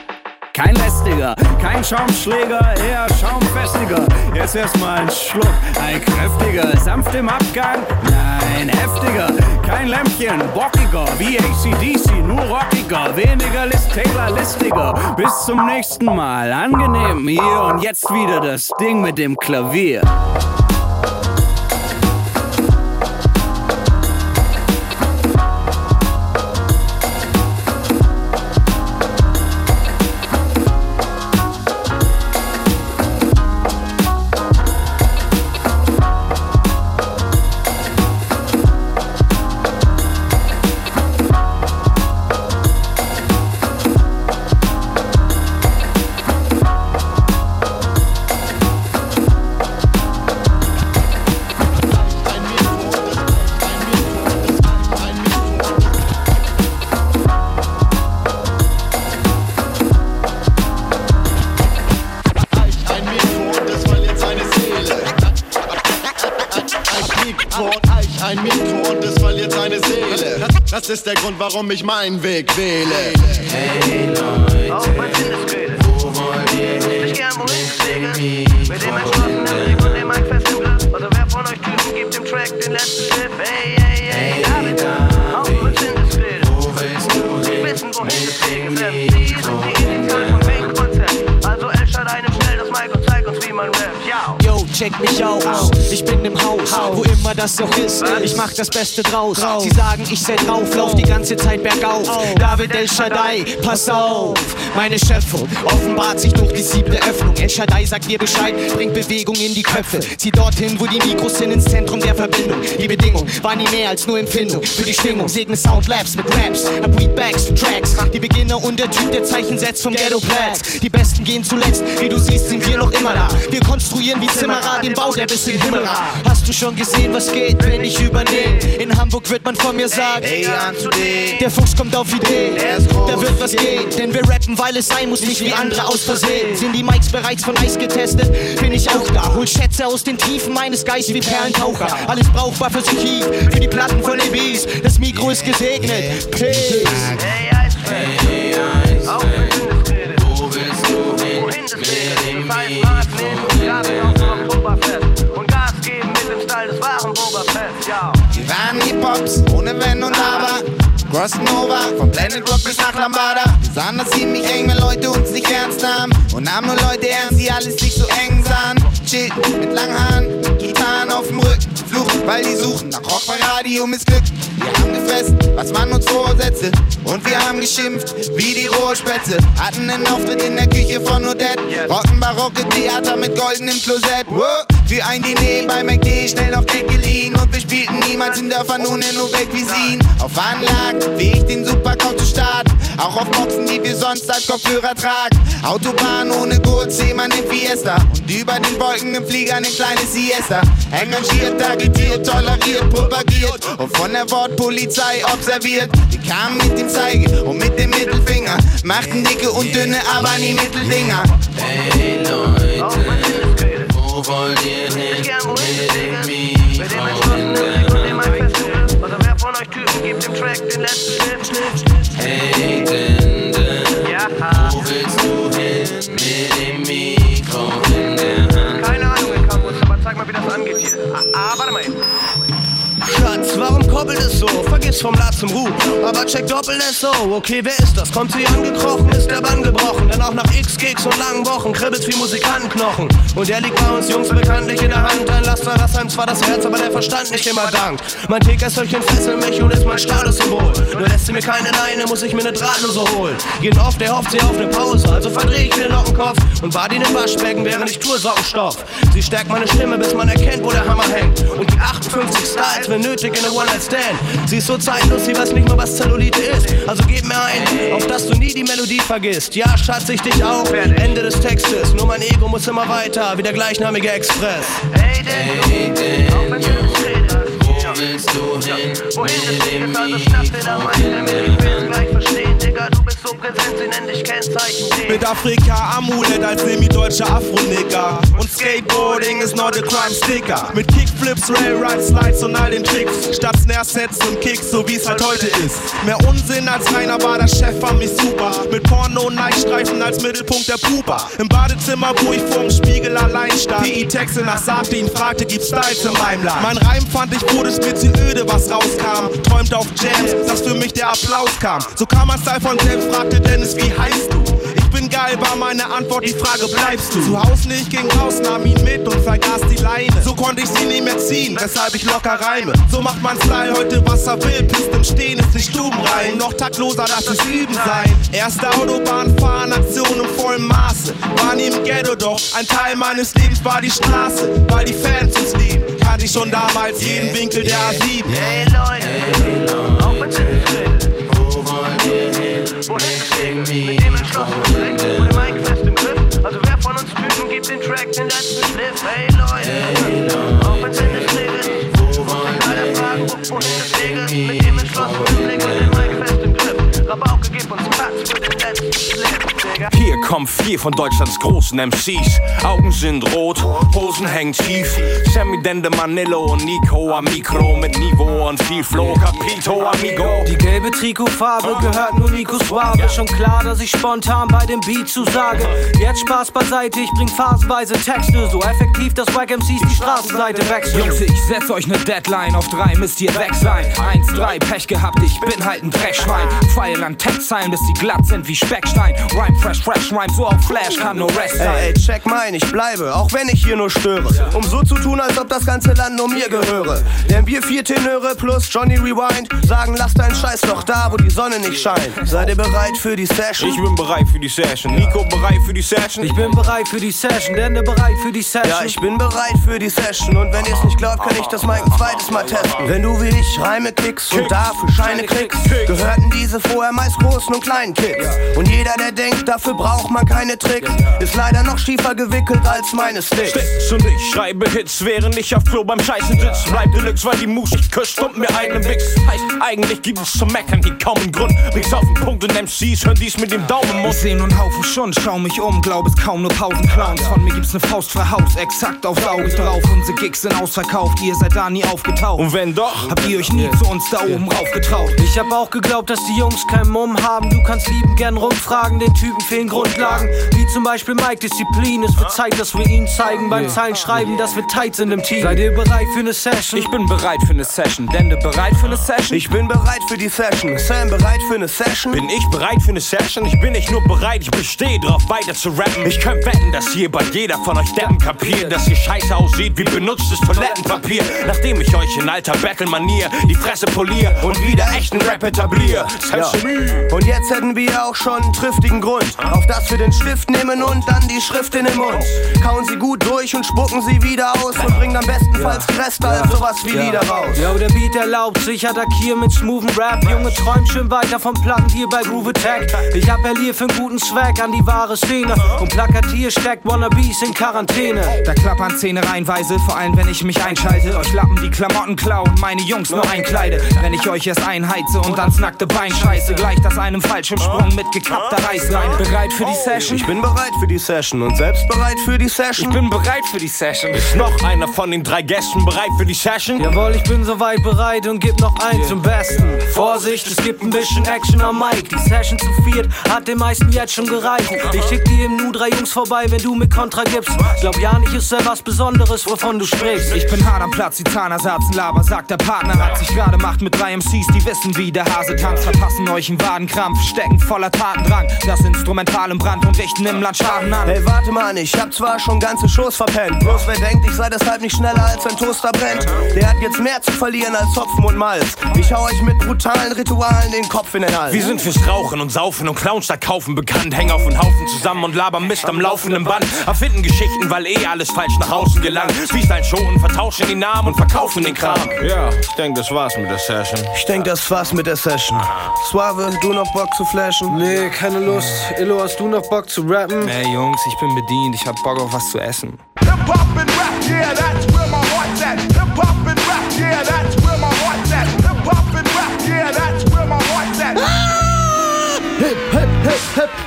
Speaker 18: Kein lästiger, kein Schaumschläger, eher schaumfestiger. Jetzt erstmal ein Schluck, ein kräftiger, sanft im Abgang, nein, heftiger. Kein Lämpchen, bockiger, wie ACDC, nur rockiger. Weniger Liz Taylor, listiger. Bis zum nächsten Mal, angenehm hier und jetzt wieder das Ding mit dem Klavier.
Speaker 19: Ist der Grund, warum ich meinen Weg wähle.
Speaker 20: Hey Leute, wo wollt ihr hin? Mit dem Mikro
Speaker 1: Mit dem entschlossenen Blick und dem Mic
Speaker 21: Yo, check mich aus. Ich bin im Haus, wo immer das auch ist. Ich mach das Beste draus. Sie sagen, ich seh drauf, lauf die ganze Zeit bergauf. David El Shaddai, pass auf. Meine Schöpfung offenbart sich durch die siebte Öffnung. El Shaddai sagt dir Bescheid, bringt Bewegung in die Köpfe. Zieh dorthin, wo die Mikros sind, ins Zentrum der Verbindung. Die Bedingung war nie mehr als nur Empfindung. Für die Stimmung segne Soundlabs mit Raps, Beatbacks, Tracks. Die Beginner und der Typ, der Zeichen setzt vom Ghetto Platz. Die Besten gehen zuletzt, wie du siehst, sind wir noch immer da. Wir konstruieren wie Zimmerer den Bau, der bis in Himmel ragt. Hast du schon gesehen, was geht, wenn ich übernehme? In Hamburg wird man von mir sagen,
Speaker 20: Hey, Anthony.
Speaker 21: der Fuchs kommt auf Ideen. Da wird was gehen, denn wir rappen, weil es sein muss, nicht wie andere aus Versehen. Sind die Mics bereits von Eis getestet? Bin ich auch da. Hol Schätze aus den Tiefen meines Geistes wie Perlentaucher. Alles brauchbar fürs Archiv, für die Platten von EBs. Das Mikro ist gesegnet. Peace.
Speaker 1: Hey, wahren Boba Fett. Ja.
Speaker 20: ohne Wenn und Aber. Crossen over, von Planet Rock bis nach Lambada. Wir sahen das ziemlich eng, wenn Leute uns nicht ernst nahmen. Und nahmen nur Leute ernst, die alles nicht so eng sahen. Chillten mit langen Haaren, Gitarren auf dem Rücken. Fluchen, weil die suchen nach Rock bei Radio missglückt. Wir haben gefressen, was man uns vorsetzte. Und wir haben geschimpft, wie die Rohrspätze. Hatten einen Auftritt in der Küche von Odette. Rocken barocke Theater mit goldenem Klosett. Für ein Diner bei McD, schnell noch Geld geliehen. Und wir spielten niemals in Dörfern ohne nur Cuisine. Auf Anlagen, wie ich den Supercouch zu starten. Auch auf Boxen, die wir sonst als Kopfhörer tragen. Autobahn ohne Gurt, Seemann im Fiesta. Und über den Wolken im Flieger eine kleine Siesta. Engagiert, agitiert, toleriert, propagiert. Und von der Wortpolizei observiert. Wir kamen mit dem Zeige und mit dem Mittelfinger. Machten dicke und dünne, aber nie Mitteldinger.
Speaker 22: Hey Leute, wo wollt ihr hin mit dem Mikro in der Hand?
Speaker 23: Also wer
Speaker 1: warum koppelt es so? Vergiss vom La zum Ru. Aber check doppelt es so. Okay, wer ist das? Kommt sie angekrochen, ist der Bann gebrochen. Denn auch nach X-Gigs und langen Wochen kribbelt's wie Musikantenknochen. Und der liegt bei uns Jungs bekanntlich in der Hand. Ein Laster, das einem zwar das Herz, aber der Verstand nicht immer dankt. Mein Tickersöllchen fesselt mich und ist mein Statussymbol. Nur lässt sie mir keine Leine, muss ich mir ne Drahtlose holen. Jeden oft, der hofft sie auf ne Pause. Also verdreh ich mir den Lockenkopf und bad ihn im Waschbecken, während ich tue Sockenstoff. Sie stärkt meine Stimme, bis man erkennt, wo der Hammer hängt. Und die 58 Styles, wenn nötig, in a One-Night-Stand. Sie ist so zeitlos, sie weiß nicht mal, was Zellulite ist. Also gib mir ein, auf dass du nie die Melodie vergisst. Ja, Schatz, ich dich auch. Ende des Textes. Nur mein Ego muss immer weiter, wie der gleichnamige Express.
Speaker 22: Hey Daniel, wo willst du hin mit dem Mikro in der Hand?
Speaker 23: Gleich verstehen, Digga, du bist so präsent, sie nennen dich Kennzeichen.
Speaker 24: Mit Afrika Amulett als semi-deutscher Afro-Nigger. Und Skateboarding ist not a crime sticker. Mit Kickflips, Railride, Slides und all den Tricks. Statt Snare-Sets und Kicks, so wie es halt heute ist. Mehr Unsinn als keiner war der Chef, fand mich super. Mit Porno und Nike-Streifen als Mittelpunkt der Pupa. Im Badezimmer, wo ich vorm Spiegel allein stand. PI-Texte nach sagte, ihn fragte, gibt's Styles in meinem Land? Mein Reim fand ich, wurde es mir öde, was rauskam. Träumte auf Jams, dass für mich der Applaus kam. So kam mein Style von selbst, fragte Dennis, wie heißt du? Ich bin geil, war meine Antwort, die Frage, bleibst du? Zu Haus nicht, ging raus, nahm ihn mit und vergaß die Leine. So konnte ich sie nicht mehr ziehen, weshalb ich locker reime. So macht mein Style heute, was er will. Pisst im Stehen ist nicht stubenrein. Noch taktloser, das ist Üben sein. Erste Autobahnfahren, Aktion im vollen Maße. War nie im Ghetto, doch ein Teil meines Lebens war die Straße. Weil die Fans uns lieben, kannte ich schon damals jeden Winkel der A7.
Speaker 23: Hey Leute, auch wenn Wohin
Speaker 22: mit dem
Speaker 23: entschlossenen Blick
Speaker 22: Hand?
Speaker 23: Mic fest im Griff. Also wer von uns Typen gibt dem Track den letzten Schliff? Hey
Speaker 25: kommen vier von Deutschlands großen MCs. Augen sind rot, Hosen hängen tief. Sammy Dende, Manillo und Nico am Mikro mit Niveau und viel Flow. Capito, amigo.
Speaker 7: Die gelbe Trikotfarbe gehört nur Nikos Wabe. Schon klar, dass ich spontan bei dem Beat zusage. Jetzt Spaß beiseite, ich bring phasenweise Texte. So effektiv, dass Wack MCs die Straßenseite wechseln.
Speaker 26: Jungs, ich setz euch ne Deadline. Auf drei müsst ihr weg sein. Eins, drei, Pech gehabt, ich bin halt ein Dreckschwein. Pfeil an Textzeilen, bis die glatt sind wie Speckstein. Rhyme fresh, fresh, rhyme so auf Flash, kann nur Rest sein.
Speaker 1: Ey, ey, check mein, ich bleibe, auch wenn ich hier nur störe. Um so zu tun, als ob das ganze Land nur mir gehöre. Denn wir vier Tenöre plus Johnny Rewind sagen, lass deinen Scheiß doch da, wo die Sonne nicht scheint. Seid ihr bereit für die Session?
Speaker 25: Ich bin bereit für die Session. Nico bereit für die Session.
Speaker 7: Ich bin bereit für die Session, Dende bereit für die Session.
Speaker 1: Ja, ich bin bereit für die Session und wenn ihr es nicht glaubt, kann ich das mal ein zweites Mal testen. Wenn du wie ich Reime kickst und dafür Scheine kriegst, gehörten diese vorher meist großen und kleinen Kicks. Und jeder, der denkt, dafür braucht man keine Tricks, ist leider noch schiefer gewickelt als meine Sticks.
Speaker 25: Sticks und ich schreibe Hits, während ich auf Klo beim Scheißen sitz. Bleib Deluxe, weil die Mus nicht küsst und mir einen Wix. Heißt, eigentlich gibt es zu meckern hier kaum einen Grund. Nix auf den Punkt und MCs hören dies mit dem Daumen im
Speaker 26: Ich
Speaker 25: Mund.
Speaker 26: seh einen Haufen Schund, schau mich um, glaub es kaum nur Pausenclowns. Von mir gibt's ne Faust für Haus, exakt aufs Auge drauf. Unsere Gigs sind ausverkauft, ihr seid da nie aufgetaucht.
Speaker 25: Und wenn doch,
Speaker 26: habt ihr euch nie zu uns da oben raufgetraut.
Speaker 7: Ich hab auch geglaubt, dass die Jungs keinen Mumm haben. Du kannst lieben gern rumfragen, den Typen fehlen Grundlagen. Wie zum Beispiel Mike Disziplin. Es wird Zeit, dass wir ihnen zeigen beim Zeilen schreiben, dass wir tight sind im Team. Seid ihr bereit für eine Session?
Speaker 27: Ich bin bereit für eine Session. Dende bereit für eine Session?
Speaker 1: Ich bin bereit für die Session. Sam bereit für eine Session?
Speaker 25: Bin ich bereit für eine Session? Ich bin nicht nur bereit, ich bestehe drauf weiter zu rappen. Ich könnte wetten, dass hier bald jeder von euch Deppen kapiert, dass ihr scheiße aussieht wie benutztes Toilettenpapier. Nachdem ich euch in alter Battle-Manier die Fresse polier und wieder echten Rap etablier.
Speaker 1: Ja. Und jetzt hätten wir auch schon einen triftigen Grund, auf das wir den Stift nehmen und dann die Schrift in den Mund. Kauen sie gut durch und spucken sie wieder aus und bringen am bestenfalls die Reste als sowas wie Lieder raus.
Speaker 7: Yo, der Beat erlaubt sich attackieren mit smoothen Rap. Junge, träum schön weiter vom Platten hier bei Groove Attack. Ich appelliere für einen guten Zweck an die wahre Szene und plakatier steckt Wannabes in Quarantäne.
Speaker 27: Da klappern Zähne reinweise, vor allem wenn ich mich einschalte. Euch Lappen die Klamotten klauen, meine Jungs nur einkleide. Wenn ich euch erst einheize und ans nackte Bein scheiße, gleich das einem Fallschirmsprung mit gekappter Reißleine. Bereit für die Session?
Speaker 1: Ich bin bereit für die Session und selbst bereit für die Session.
Speaker 27: Ich bin bereit für die Session.
Speaker 25: Ist noch einer von den drei Gästen bereit für die Session?
Speaker 7: Jawohl, ich bin soweit bereit und geb noch einen zum Besten. Vorsicht, es gibt ein bisschen Action am Mic. Die Session zu viert hat den meisten jetzt schon gereicht. Ich schick dir im Nu drei Jungs vorbei, wenn du mit Kontra gibst. Glaub ja nicht, ist da was Besonderes, wovon du sprichst.
Speaker 27: Ich bin hart am Platz, die Zahnersatzen laber, sagt der Partner. Hat sich gerade macht mit drei MCs, die wissen, wie der Hase tanzt. Verpassen euch einen Wadenkrampf, stecken voller Tatendrang. Das Instrumental im Brand und richten im Land Schaden an.
Speaker 1: Hey, warte mal, ich hab zwar schon ganze Shows verpennt. Bloß wer denkt, ich sei deshalb nicht schneller als ein Toaster brennt, der hat jetzt mehr zu verlieren als Hopfen und Malz. Ich hau euch mit brutalen Ritualen den Kopf in den Hals.
Speaker 25: Wir sind fürs Rauchen und Saufen und Clowns da kaufen bekannt. Hängen auf den Haufen zusammen und labern Mist am laufenden Band. Erfinden Geschichten, weil eh alles falsch nach außen gelangt. Freestyle Showen, vertauschen die Namen und verkaufen den Kram. Ja, ich denke, das war's mit der Session.
Speaker 1: Ich denk, das war's mit der Session. Suave, du noch Bock zu flashen?
Speaker 7: Nee, keine Lust. Illo, hast du noch Bock zu rappen?
Speaker 27: Ey Jungs, ich bin bedient, ich hab Bock auf was zu essen.
Speaker 28: Hip-Hop and rap, yeah, that's where my heart's at. Hip-Hop and rap, yeah, that's where my heart's at. Hip-Hop and rap, yeah, that's where my heart's at.
Speaker 19: Hip, hip, hip, hip, hip, hop.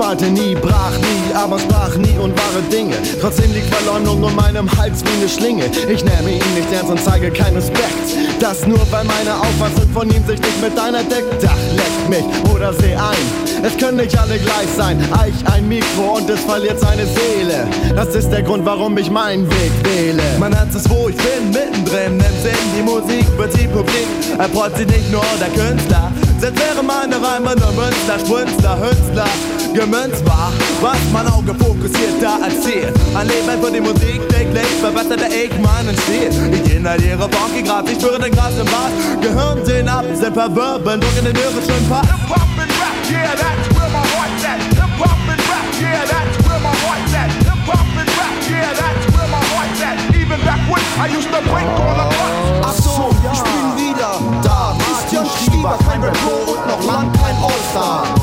Speaker 19: Ich malte nie, brach nie, aber sprach nie und wahre Dinge. Trotzdem liegt Verleumdung um meinem Hals wie eine Schlinge. Ich nehme ihn nicht ernst und zeige keinen Respekt. Das nur, weil meine Auffassung von ihm sich nicht mit deiner deckt. Dach leckt mich oder seh ein. Es können nicht alle gleich sein. Eich ein Mikro und es verliert seine Seele. Das ist der Grund, warum ich meinen Weg wähle. Man hat es, wo ich bin, mittendrin im Sinn. Die Musik wird die Publik. Er freut sich nicht nur der Künstler. Selbst wäre meine Reime nur Münster, Sprünster, Hünstler gemünzt war, was mein Auge fokussiert da erzählt. Ein Leben für die Musik täglich verbesserte ich meinen Stil. Ich inhaliere funky Gras, ich spüre den Gras im Bad. Gehirn sehen ab, sind verwirbeln, drücken den Hörer schön fast.
Speaker 28: Hip-Hop and rap, yeah, that's where my heart's at. Hip-Hop and rap, yeah, that's where my heart's at. Hip-Hop and rap, yeah, that's where my heart's at. Even back when I used to break all the blocks.
Speaker 19: Ach so, ja. ich bin wieder da. Ist ja nicht lieber kein Rap und noch lang kein All-Star.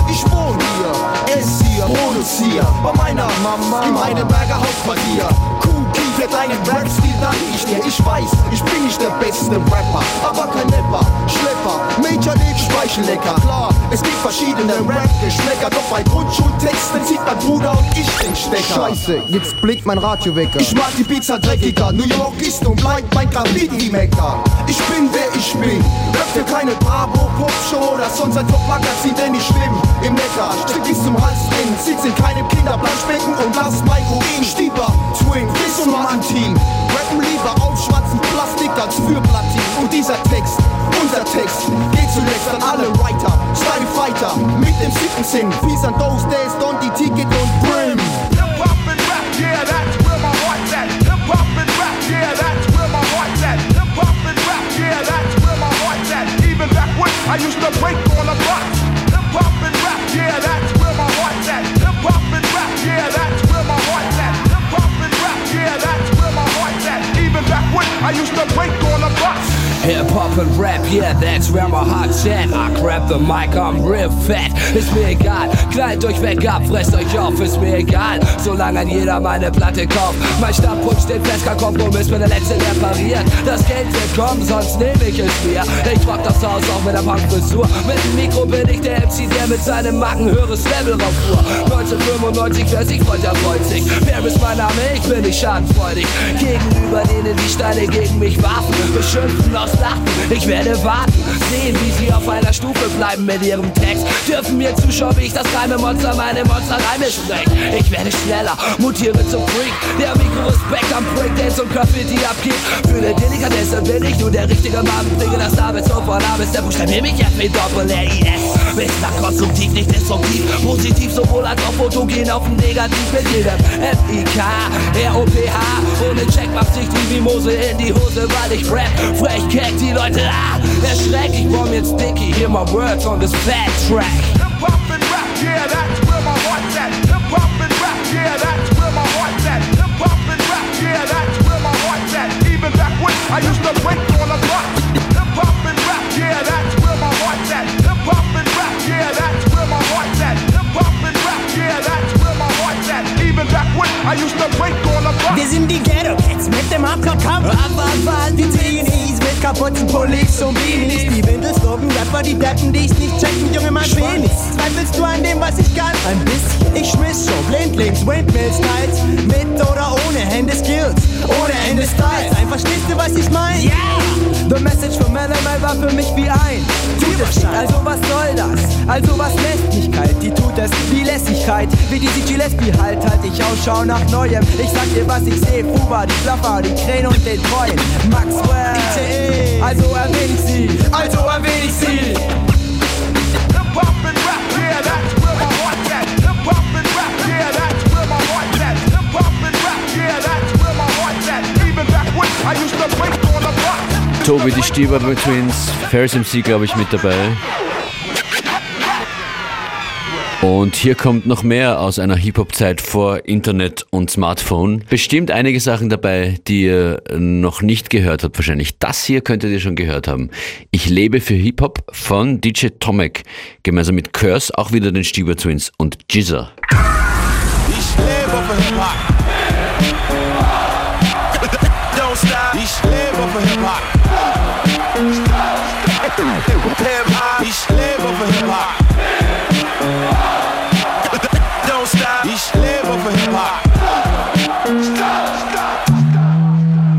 Speaker 19: Produziere bei meiner Mama im Heidelberger Hauptquartier. Cookie für deinen Rap-Stil dank ich dir. Ich weiß, ich bin nicht der beste Rapper, aber kein Nepper, Schlepper, Major League Speichellecker. Klar, es gibt verschiedene Rap-Geschmäcker, doch bei Grundschultexten zieht mein Bruder und ich den Stecker. Scheiße, jetzt blinkt mein Radiowecker. Ich mag die Pizza dreckiger, New York ist und bleibt mein Graffiti-Mecker. Ich bin wer ich bin, rap für keine Bravo, Popshow oder sonst ein Top-Magazin, denn ich schwimm im Neckar, strick bis zum Hals drin, sitz in keinem Kinderplanschbecken und lass mein Urin Stieber, Twin, bis zum Team. Rappen lieber auf schwarzen Plastik als für Platin. Und dieser Text, unser Text, geht zuletzt an alle Writer, Style Fighter, mit dem siebten Sinn. Peace and those days, don't die Ticket und Brim.
Speaker 28: Hip-Hop and rap, yeah, that's where my heart's at. Hip-Hop and rap, yeah, that's where my heart's at. Hip-Hop and rap, yeah, that's where my heart's at. Even back I used to break I used to break all the blocks.
Speaker 29: Hip Hop and Rap, yeah, that's where my heart's at. I grab the mic, I'm real fat. Ist mir egal, knallt euch weg ab, fresst euch auf, ist mir egal. Solange ein jeder meine Platte kauft. Mein Stammpunsch den fest, kein Kompromiss, bin der Letzte, der pariert. Das Geld wird kommen, sonst nehm ich es mir. Ich rock das Haus auch mit der Punkfrisur. Mit dem Mikro bin ich der MC, der mit seinem Macken höheres Level rauffuhr. 1995, wer sich freut, der freut sich. Wer ist mein Name? Ich bin nicht schadenfreudig. Gegenüber denen die Steine gegen mich warfen. Beschimpfen, auslachen, ich werde warten. Sehen, wie sie auf einer Stufe bleiben mit ihrem Text. Dürfen mir zuschauen, wie ich das kleine Monster meine Monster-Reime spreche. Ich werde schneller, mutiere zum Freak, der Mikro-Respekt am Breakdance und Graffiti abgibt. Für eine Delikatesse bin ich nur der richtige Mann. Bringe das Name von A bis der Buchstabe mich F mit Doppel-R-I-S. Nach konstruktiv, nicht destruktiv. Positiv sowohl als auch fotogen auf dem Negativ mit jedem F-I-K, R-O-P-H. Ohne Check macht sich die Mimose in die Hose, weil ich rap. Frech, keck, die Leute, ah, erschreck. Ich bomb jetzt Dicky, hear my words on this fat track.
Speaker 30: Hip-hop and rap, yeah, that's where my heart's at. Hip-hop and rap, yeah, that's where my heart's at. Hip-hop and rap, yeah, that's where my heart's at. Even back when I used to break on the block. Hip-hop and rap, yeah, that's where my heart's at. Hip-hop and rap, yeah, that's where my heart's at. Hip-hop and rap, yeah, that's where my heart's at. Even back when I used to break on the block.
Speaker 31: Wir sind die Ghetto Kids mit dem Hardcore-Kampf. Abwand, die Teenies mit kaputten Pullis und Beanies. Die Windelslogan, Rapper, die Deppen, die ich's nicht checken, Junge, mein Penis. Zweifelst du an dem, was ich kann? Ein bisschen. Ich schmiss schon blindlings, Windmill-Styles. Mit oder ohne Hände Skills. Ohne Ende Styles. Ein, verstehst du, was ich mein? Yeah!
Speaker 32: The message von Malamai war für mich wie ein Führerschein. Also was soll das? Also was Lässigkeit, die tut es wie Lässigkeit. Wie die CG Lesbi halt, halt ich Ausschau nach Neuem. Ich sag dir, was ich seh, Fuba, die Fluffer, die Krähen und den Treuen. Maxwell, also erwähn ich sie, also erwähn ich sie.
Speaker 30: Hip-hop and rap, yeah, that's where my heart's at. Hip-hop and rap, yeah, that's where my heart's at. Hip-hop and rap, yeah, that's where my heart's at. Even back when I used to break on the block.
Speaker 3: Tobi, die Stieber Twins, Ferris MC, glaube ich, mit dabei. Und hier kommt noch mehr aus einer Hip-Hop-Zeit vor Internet und Smartphone. Bestimmt einige Sachen dabei, die ihr noch nicht gehört habt wahrscheinlich. Das hier könntet ihr schon gehört haben. Ich lebe für Hip-Hop von DJ Tomek, gemeinsam mit Curse, auch wieder den Stieber Twins und Jizzer.
Speaker 24: Ich lebe für Hip-Hop. Don't stop. Ich lebe für Hip-Hop. Ich lebe für Hip-Hop.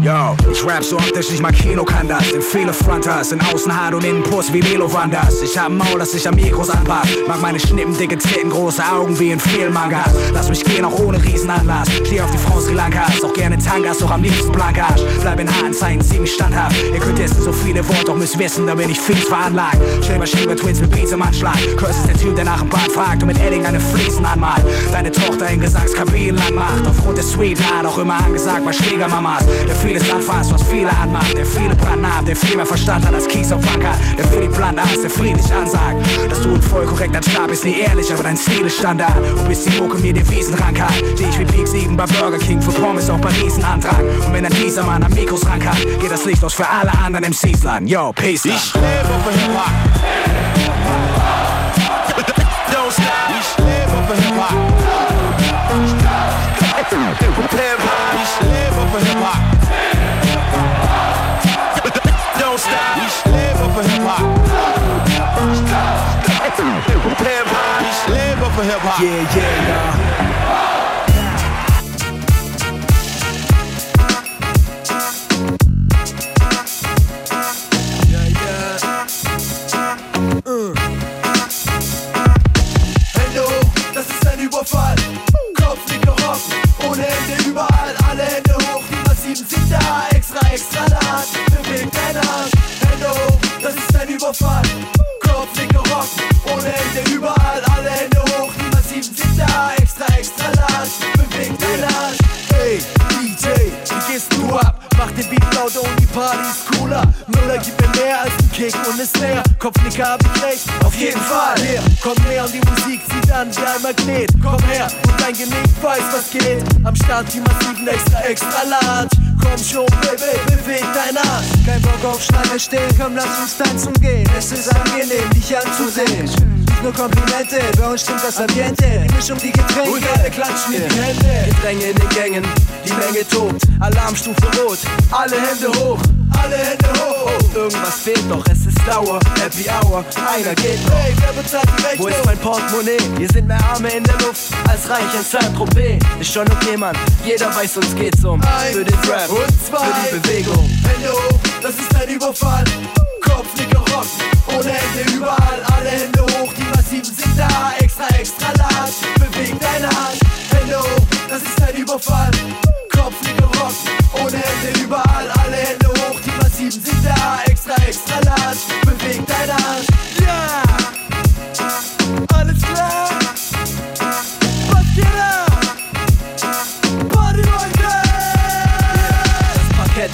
Speaker 26: Yo, ich rap so optisch, mal Kino kann das. Empfehle Fronters, in Außen hart und innen Puss wie Melo Wanders. Ich hab Maul, das sich am Mikros anpasst. Mag meine Schnippen, dicke Titten, große Augen wie in vielen Mangas. Lass mich gehen, auch ohne Riesenanlass. Steh auf die Frau Sri Lankas, Tangas, doch am liebsten Blankas. Bleib in Haaren zeigen, ziemlich standhaft. Ihr könnt essen so viele Worte, doch müsst wissen, da bin ich fies veranlagt. Mal Schieber Twins mit Beats im Anschlag. Curse ist der Typ, der nach dem Bad fragt und mit Edding eine Fliesen anmalt. Deine Tochter in Gesangskabinen lang macht. Aufgrund der Sweet Art auch immer angesagt bei Schlägermamas. Der vieles anfasst, was viele anmacht. Der viele Plan hat, der viel mehr Verstand hat als Kies auf Wanker. Der für die Plan ist, der friedlich ansagt. Dass du ein voll korrekter Stab bist, nie ehrlich, aber dein Stil ist Standard. Und bis die Mucke mir den Wiesen rankert. Die ich wie Peak 7 bei Burger King für Pommes auch bei Riesenantrag. Und wenn dann dieser Mann am Mikros rankert, geht das Licht aus für alle anderen MCs lang. Yo, peace.
Speaker 24: Ich lebe für Hip-Hop. Don't stop. Ich für Hip-Hop. Hip-Hop. Ich lebe für Hip-Hop. Don't stop. Ich lebe für Hip-Hop. Hip-Hop. Ich lebe für Hip-Hop.
Speaker 32: Yeah, yeah, yeah.
Speaker 19: Extra, extra large, bewegt deine Hand. Hände hoch, das ist ein Überfall. Kopf noch offen, ohne Hände überall. Alle Hände hoch, die massiven sind da. Extra, extra large, bewegt deine Hand.
Speaker 31: Hey, DJ, wie gehst du ab? Mach den Beat lauter und die Party ist cooler. Müller gibt mir mehr als ein Kick und ist näher. Kopfnicker hab ich recht, auf jeden Fall. Yeah. Komm näher und die Musik zieht an wie ein Magnet. Komm her und dein Genick weiß, was geht. Am Start die massiven extra, extra large. Komm schon, Baby, beweg dein Arsch. Kein Bock auf Schlange stehen, komm, lass uns tanzen gehen. Es ist angenehm, dich anzusehen. Nicht nur Komplimente, bei uns stimmt das Ambiente. Die Mischung, die Getränke. Und alle klatschen in die Hände.
Speaker 32: Gedränge in den Gängen, die Menge tobt, Alarmstufe rot, alle Hände hoch,
Speaker 19: Alle Hände hoch.
Speaker 32: irgendwas fehlt doch, es ist Dauer, Happy Hour, einer geht noch. Hey, wer bezahlt die Rechnung? Wo ist mein Portemonnaie? Hier sind mehr Arme in der Luft als reich in Saint-Tropez. Ist schon okay, Mann, jeder weiß, uns geht's um.
Speaker 31: Ein
Speaker 32: Für den Rap
Speaker 31: und zwei.
Speaker 32: für die Bewegung.
Speaker 31: Hände hoch, das ist ein Überfall. Kopf gerockt, ohne Ende überall. Alle Hände hoch, die Massiven sind da. Extra, extra large, beweg deine Hand. Hände hoch, das ist ein Überfall. Kopf gerockt, ohne Ende überall. Alle Hände sind da. Extra, extra large, beweg deine Hand.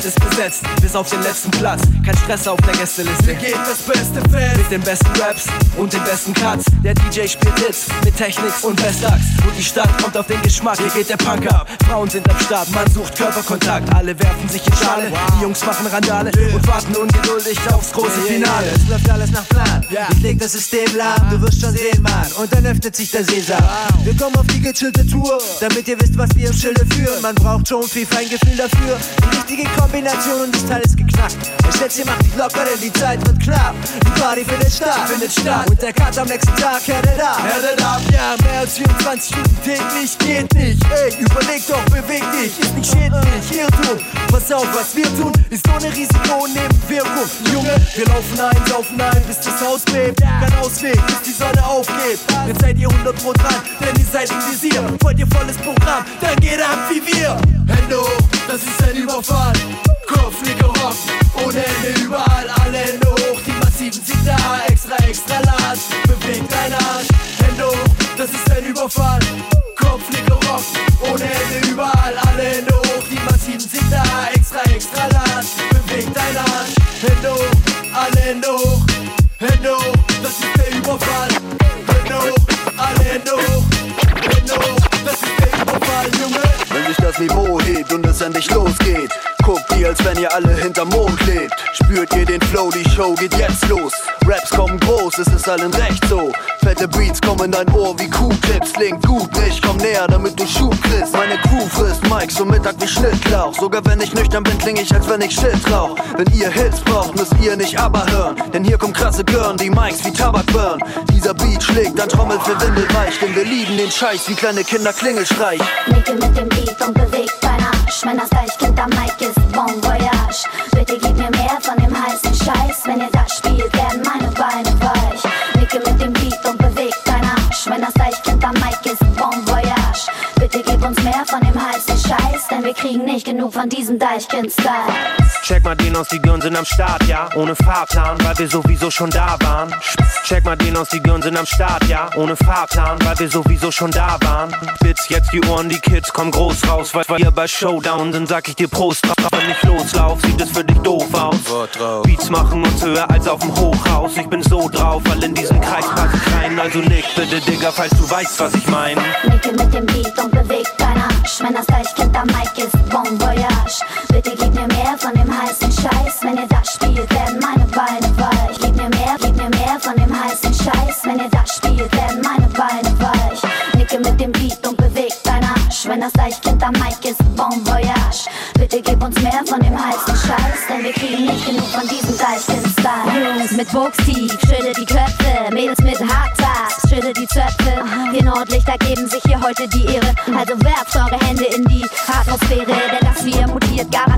Speaker 32: Parkett ist besetzt, bis auf den letzten Platz. Kein Stress auf der Gästeliste.
Speaker 31: Hier geht das beste Fest.
Speaker 32: Mit den besten Raps und den besten Cuts. Der DJ spielt Hits mit Technics und Bestax. Und die Stadt kommt auf den Geschmack. Hier geht der Punk ab. Frauen sind am Start, man sucht Körperkontakt. Alle werfen sich in Schale. Die Jungs machen Randale und warten ungeduldig aufs große Finale.
Speaker 21: Es läuft alles nach Plan. Ich leg das System lahm, du wirst schon sehen, Mann. Und dann öffnet sich der Sesam. Wir kommen auf die gechillte Tour, damit ihr wisst, was wir im Schilde führen. Man braucht schon viel Feingefühl dafür. Die richtige Kombination und das Teil ist geknackt. Ich schätze, ihr macht dich locker, denn die Zeit wird knapp. Die Party findet statt, findet statt. Und der Cut am nächsten Tag, härtet ab.
Speaker 31: Härtet ab, ja, mehr als 24 Stunden täglich geht nicht. Ey, überleg doch, beweg dich, ist nicht schädlich. Irrtum, pass auf, was wir tun, ist ohne Risiko und Nebenwirkung. Junge, wir laufen ein, saufen ein, bis das Haus bebt. Kein Ausweg, bis die Sonne aufgeht. Jetzt seid ihr 100 Pro dran, denn ihr seid im Visier. Wollt ihr volles Programm, dann geht ab wie wir. Hände hoch, das ist ein Überfall. Kopf gerockt, ohne Ende überall, alle Hände hoch, die Massiven sind da, extra, extra large, bewegt deine Hand, Hände hoch, das ist ein Überfall, Kopf gerockt, ohne Ende überall, alle Hände hoch, die Massiven sind da, extra, extra large, bewegt deine Hand, Hände hoch, alle Hände hoch,
Speaker 27: Wenn sich das Niveau hebt und es endlich losgeht, guckt ihr, als wenn ihr alle hinterm Mond lebt. Spürt ihr den Flow, die Show geht jetzt los. Raps kommen groß, es ist allen recht so. Fette Beats kommen in dein Ohr wie Q-Tips. Klingt gut nicht, komm näher, damit du Schub kriegst. Meine Crew frisst Mike so Mittag wie Schnittlauch. Sogar wenn ich nüchtern bin, kling ich, als wenn ich Shit rauch. Wenn ihr Hits braucht, müsst ihr nicht aber hören. Denn hier kommen krasse Girl, die Mikes wie Tabak burn. Dieser Beat schlägt, dann Trommel für Windelweich. Denn wir lieben den Scheiß wie kleine Kinder Klingelstreich.
Speaker 33: Nicke mit dem Beat und beweg dein Arsch. Wenn das Deichkind am Mic ist, Bon Voyage. Bitte gib mir mehr von dem heißen Scheiß. Wenn ihr das spielt, werden meine Beine weich. Nicke mit dem Beat und beweg dein Arsch. Wenn das Deichkind am Mic ist, Bon Voyage. Bitte gib uns mehr von dem heißen Scheiß. Denn wir kriegen nicht genug von diesem Deichkind-Style.
Speaker 34: Check mal den aus, die Girls sind am Start, ja, ohne Fahrplan, weil wir sowieso schon da waren. Check mal den aus, die Girls sind am Start, ja, ohne Fahrplan, weil wir sowieso schon da waren. Spitz jetzt die Ohren, die Kids kommen groß raus, weil wir bei Showdown sind, sag ich dir Prost drauf. Wenn ich loslauf, sieht es für dich doof aus. Beats machen uns höher als auf dem Hochhaus. Ich bin so drauf, weil in diesem Kreis pass ich rein. Also nick bitte, Digga, falls du weißt, was ich mein.
Speaker 33: Nicke mit dem Beat und beweg Wenn das Deichkind am Mic ist, Bon Voyage. Bitte gib mir mehr von dem heißen Scheiß. Wenn ihr das spielt, werden meine Beine weich. Gib mir mehr, gib mir mehr von dem heißen Scheiß. Wenn ihr das spielt, werden meine Beine weich. Nicke mit dem Beat und Arsch. Wenn das Deichkind am Mic ist, Bon Voyage. Bitte gib uns mehr von dem heißen Scheiß. Denn wir kriegen nicht genug von diesem Deichkind-Style. Jungs mit Wuchs tief, schüttel die Köpfe. Mädels mit Hardtags, schüttel die Zöpfe. Wir Nordlichter geben sich hier heute die Ehre. Also werft eure Hände in die Atmosphäre. Denn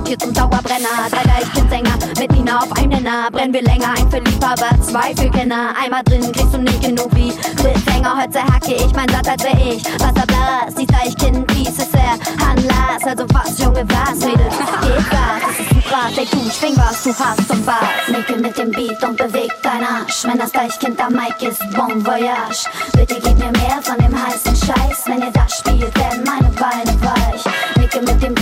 Speaker 33: garantiert zum Dauerbrenner. Drei Deichkind-Sänger mit Nina auf einem Nenner. Brennen wir länger, ein für Liebhaber, zwei für Kenner. Einmal drin kriegst du nicht genug wie Cliffhanger. Heute hacke ich mein Satz, als wär ich Wasserblas. Die Deichkind, dies ist der Anlass. Also was, Junge, was, Mädels, geht was. Es ist ein Fraß, ey du, schwing was du hast zum Bass. Nicke mit dem Beat und beweg dein Arsch. Wenn das Deichkind am Mic ist, Bon Voyage. Bitte gib mir mehr von dem heißen Scheiß. Wenn ihr das spielt, werden meine Beine weich. Nicke mit dem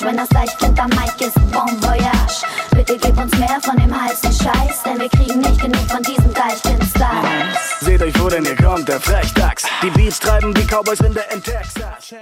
Speaker 33: Arsch. Wenn das Deichkind am Mic ist, Bon Voyage. Bitte gib uns mehr von dem heißen Scheiß. Denn wir kriegen nicht genug von diesem Deichkind-Style.
Speaker 31: Seht euch, wo denn ihr kommt, der Frechdachs. Die Beats treiben wie Cowboys in der Texas.